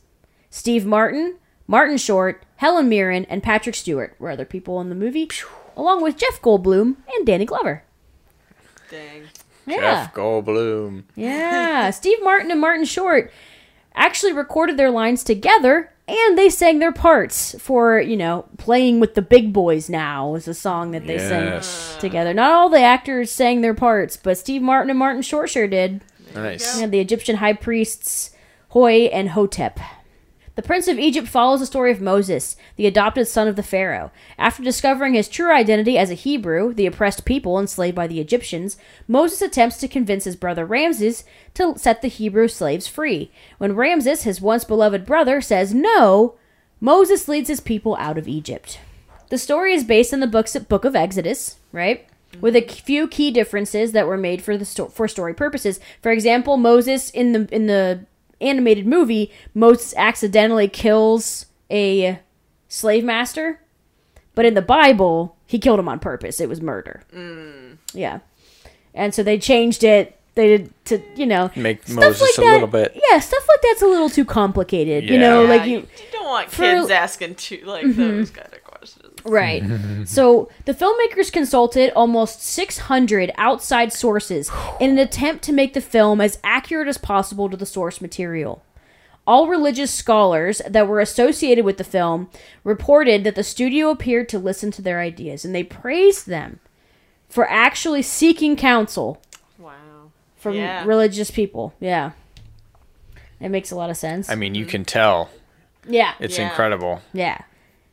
Steve Martin, Martin Short, Helen Mirren, and Patrick Stewart were other people in the movie, along with Jeff Goldblum and Danny Glover. Dang. Yeah. Jeff Goldblum. Yeah, Steve Martin and Martin Short actually recorded their lines together and they sang their parts for, you know, Playing with the Big Boys Now is a song that they Yes. sang together. Not all the actors sang their parts, but Steve Martin and Martin Short sure did. Nice. And the Egyptian high priests Huy and Hotep. The Prince of Egypt follows the story of Moses, the adopted son of the Pharaoh. After discovering his true identity as a Hebrew, the oppressed people enslaved by the Egyptians, Moses attempts to convince his brother Ramses to set the Hebrew slaves free. When Ramses, his once beloved brother, says no, Moses leads his people out of Egypt. The story is based on the books Book of Exodus, right? With a few key differences that were made for the sto- for story purposes. For example, Moses in the in the animated movie, Moses accidentally kills a slave master, but in the Bible, he killed him on purpose. It was murder. Yeah, and so they changed it. They did to you know Make stuff Moses like a that- little bit. Yeah, stuff like that's a little too complicated. You know, like you you, don't want for- Mm-hmm. kids asking too like those kind of questions. Right. so the filmmakers consulted almost 600 outside sources in an attempt to make the film as accurate as possible to the source material. All religious scholars that were associated with the film reported that the studio appeared to listen to their ideas, and they praised them for actually seeking counsel Wow. from Yeah. religious people. Yeah. It makes a lot of sense. I mean, you can tell. yeah. It's Yeah. incredible. Yeah.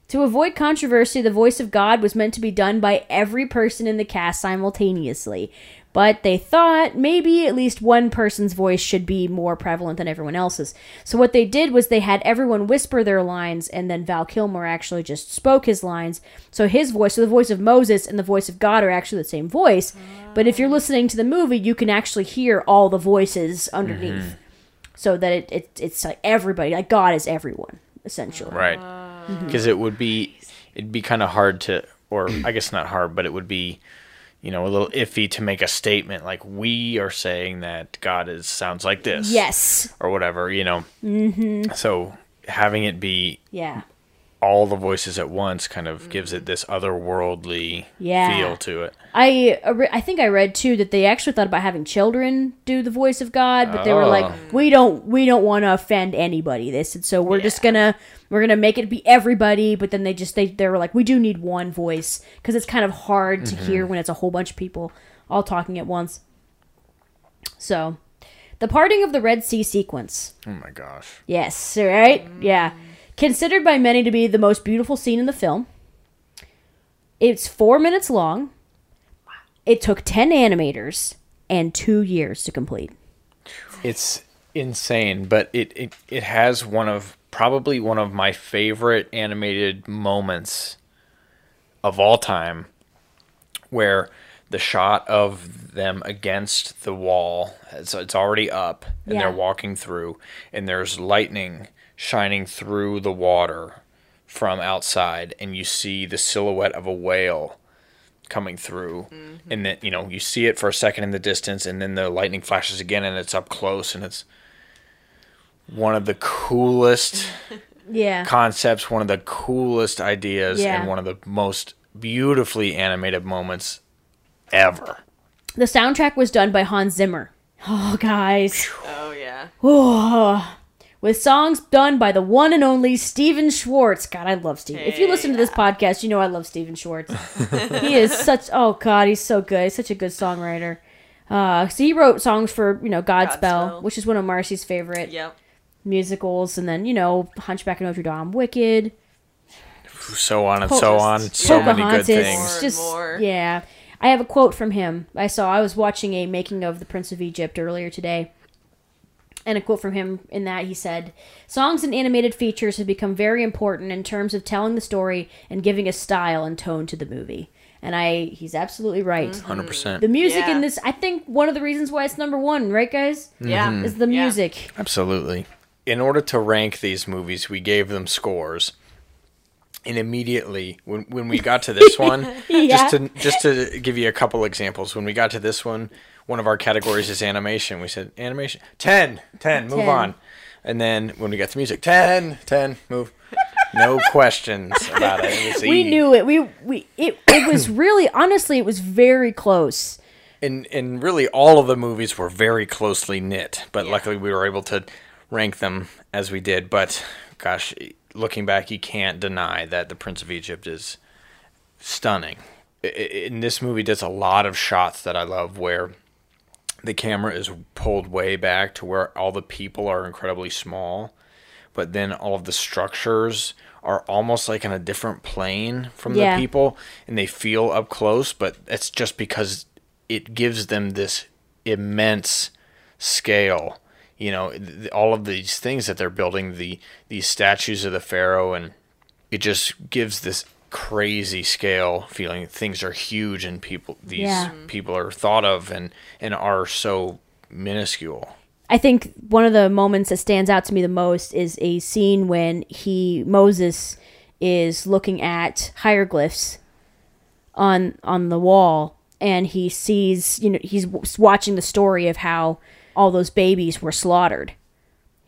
To avoid controversy, the voice of God was meant to be done by every person in the cast simultaneously. But they thought maybe at least one person's voice should be more prevalent than everyone else's. So what they did was they had everyone whisper their lines, and then Val Kilmer actually just spoke his lines. So his voice, so the voice of Moses and the voice of God are actually the same voice. But if you're listening to the movie, you can actually hear all the voices underneath. Mm-hmm. So that it, it it's like everybody, like God is everyone, essentially. Right. Mm-hmm. Because it would be, it'd be kind of hard to, or I guess not hard, but it would be, you know, a little iffy to make a statement like we are saying that God is sounds like this. Yes. Or whatever, you know. Mm-hmm. So having it be Yeah. all the voices at once kind of gives it this otherworldly Yeah. feel to it. I I think I read too that they actually thought about having children do the voice of God, but they were like, Oh. we don't we don't want to offend anybody. They said so we're just gonna we're gonna make it be everybody. But then they just they they were like, we do need one voice because it's kind of hard to mm-hmm. hear when it's a whole bunch of people all talking at once. So, the parting of the Red Sea sequence. Oh my gosh. Yes, right? Yeah. Considered by many to be the most beautiful scene in the film. It's four minutes long. It took 10 animators and two years to complete. It's insane, but it, it, it has one of probably one of my favorite animated moments of all time where the shot of them against the wall it's, it's already up and Yeah. they're walking through and there's lightning shining through the water from outside and you see the silhouette of a whale coming through mm-hmm. and then you know you see it for a second in the distance and then the lightning flashes again and it's up close and it's one of the coolest Yeah. concepts one of the coolest ideas Yeah. and one of the most beautifully animated moments ever The soundtrack was done by Hans Zimmer. Oh, guys. Oh yeah. Oh. With songs done by the one and only Stephen Schwartz. God, I love Stephen. If you listen to this podcast, you know I love Stephen Schwartz. he is such oh god, he's so good. He's such a good songwriter. Uh, so he wrote songs for you know Godspell, Godspell. which is one of Marcy's favorite Yep. musicals, and then you know Hunchback of Notre Dame, Wicked, so on and Po- so on so many good things More Just more. yeah. I have a quote from him. I saw. I was watching a making of the Prince of Egypt earlier today, and a quote from him in that he said, "Songs and animated features have become very important in terms of telling the story and giving a style and tone to the movie." And I, he's absolutely right. Mm-hmm. 100% The music Yeah. in this, I think, one of the reasons why it's number one, right, guys, Yeah. Mm-hmm. is the Yeah. music. Absolutely. In order to rank these movies, we gave them scores. And immediately, when, when we got to this one, Yeah. just to just to give you a couple examples, when we got to this one, one of our categories is animation. We said animation 10, 10, move 10. on. And then when we got to music, 10, 10, move. No questions about it. It we easy. knew it. We we it it was really honestly it was very close And and really all of the movies were very closely knit, but Yeah. luckily we were able to rank them as we did. But gosh, looking back, you can't deny that The Prince of Egypt is stunning. And this movie does a lot of shots that I love where the camera is pulled way back to where all the people are incredibly small, but then all of the structures are almost like in a different plane from Yeah. the people and they feel up close, but it's just because it gives them this immense scale. You know, all of these things that they're building, the these statues of the pharaoh and it just gives this crazy scale feeling. Things are huge and people these Yeah. people are thought of and and are so minuscule. I think one of the moments that stands out to me the most is a scene when he Moses is looking at hieroglyphs on on the wall and he sees you know he's watching the story of how all those babies were slaughtered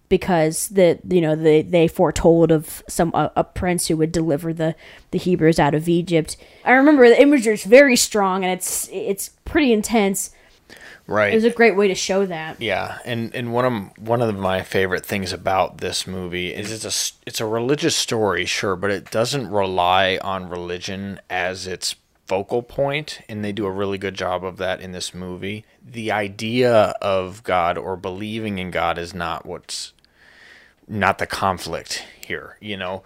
because the you know they they foretold of some a, a prince who would deliver the the Hebrews out of Egypt. I remember the imagery is very strong and it's it's pretty intense. right It was a great way to show that. yeah and and one of one of my favorite things about this movie is it's a it's a religious story sure but it doesn't rely on religion as its focal point and they do a really good job of that in this movie the idea of god or believing in god is not what's not the conflict here you know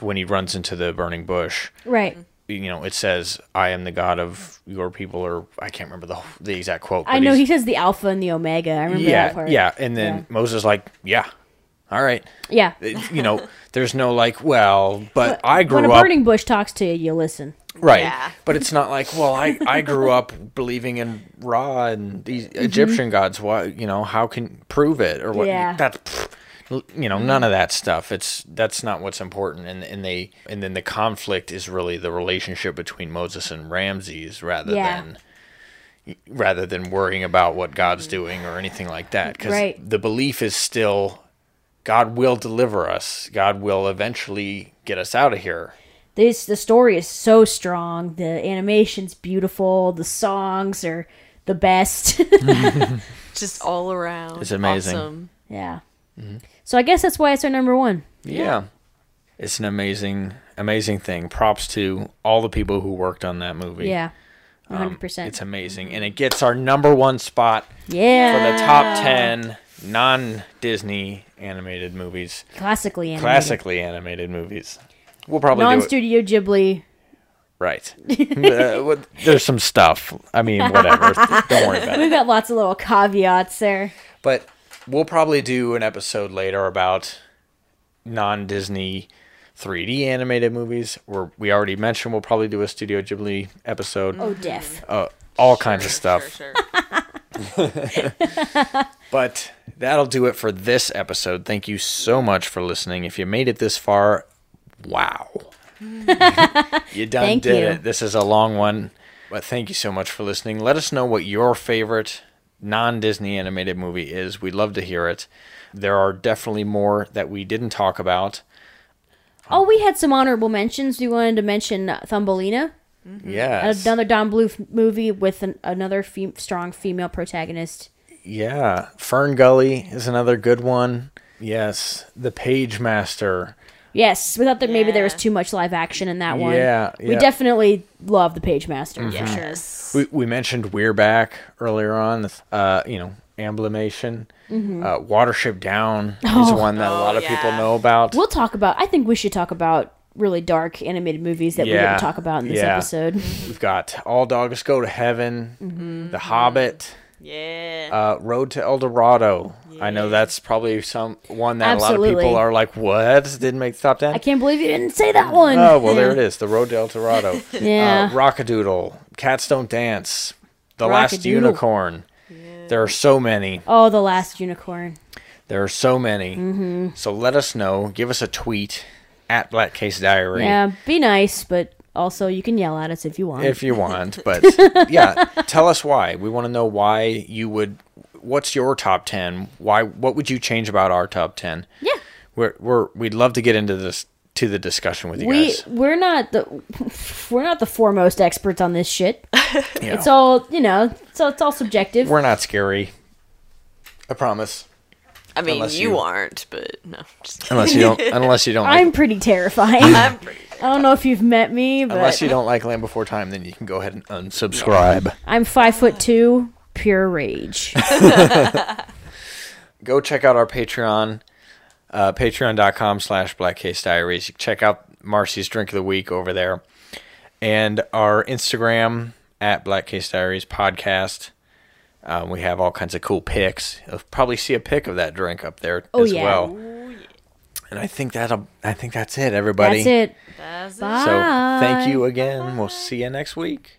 when he runs into the burning bush Right. you know it says i am the god of your people or i can't remember the the exact quote I know he says the alpha and the omega. I remember yeah that part. yeah and then Yeah. moses like yeah all right Yeah. You know there's no like well but i grew up. when a up burning bush talks to you, you listen. right Yeah. but it's not like well i i grew up believing in ra and these mm-hmm. egyptian gods why you know how can prove it or what Yeah. that's pfft, you know none of that stuff it's that's not what's important and and they and then the conflict is really the relationship between moses and ramses rather Yeah. than rather than worrying about what god's doing or anything like that because Right. the belief is still god will deliver us god will eventually get us out of here This the story is so strong. The animation's beautiful. The songs are the best. Just all around. It's amazing. Awesome. yeah. Mm-hmm. So I guess that's why it's our number one. Yeah. It's an amazing, amazing thing. Props to all the people who worked on that movie. Yeah. Um, One hundred percent. It's amazing. And it gets our number one spot Yeah. for the top 10 non Disney animated movies, classically animated. classically animated movies. We'll probably. Non-studio Ghibli. Right. Uh, there's some stuff. I mean, whatever. Don't worry about it. We've got lots of little caveats there. But we'll probably do an episode later about non Disney 3D animated movies. Where we already mentioned we'll probably do a Studio Ghibli episode. Oh, diff. Uh, all kinds of stuff. Sure, sure. But that'll do it for this episode. Thank you so much for listening. If you made it this far, wow. you done Thank did you. it. This is a long one, but thank you so much for listening. Let us know what your favorite non Disney animated movie is. We'd love to hear it. There are definitely more that we didn't talk about. Oh, we had some honorable mentions. We wanted to mention uh, Thumbelina, Yes. another Don Bluth movie with an, another fem- strong female protagonist. Yeah. Fern Gully is another good one. Yes. The Page Master. Yes, we thought that maybe there was too much live action in that one. Yeah, we yeah. definitely love the Page Master. Mm-hmm. For sure. Yes. We, we mentioned We're Back earlier on. Uh, you know, Emblemation. Uh, Watership Down is one that a lot Oh, of people know about. We'll talk about. I think we should talk about really dark animated movies that we Yeah, didn't talk about in this yeah. episode. We've got All Dogs Go to Heaven, The Hobbit, Yeah. uh, Road to El Dorado. I know that's probably some one that a lot of people are like, "What? Didn't make the top 10? I can't believe you didn't say that one. Oh well, there it is. The Road to El Dorado. Yeah. Uh, Rock-a-Doodle, Cats Don't Dance, The Last. Unicorn. There are so many. Oh, the last unicorn. There are so many. Mm-hmm. So let us know. Give us a tweet at Black Case Diary Yeah, be nice, but also you can yell at us if you want. if you want. But yeah, tell us why. We want to know why you would. What's your top ten? Why? What would you change about our top ten? yeah. We're, we're we'd love to get into this to the discussion with you We guys. we're not the we're not the foremost experts on this shit. Yeah. It's all you know. So it's all subjective. We're not scary. I promise. I mean, you, you- aren't, but no. Unless you don't. unless you don't. I'm Like, pretty terrifying. I'm pretty. I don't know if you've met me, but unless you don't like Land Before Time, then you can go ahead and unsubscribe. I'm five foot two, pure rage. go check out our Patreon, uh, patreon.com slash Black Case Diaries. You can check out Marcy's Drink of the Week over there. And our Instagram at Black Case Diaries podcast. Um, we have all kinds of cool pics. You'll probably see a pic of that drink up there Oh, as yeah. well. And I think that'll I think that's it, everybody. That's it. That's it. Bye. So thank you again. We'll see you next week.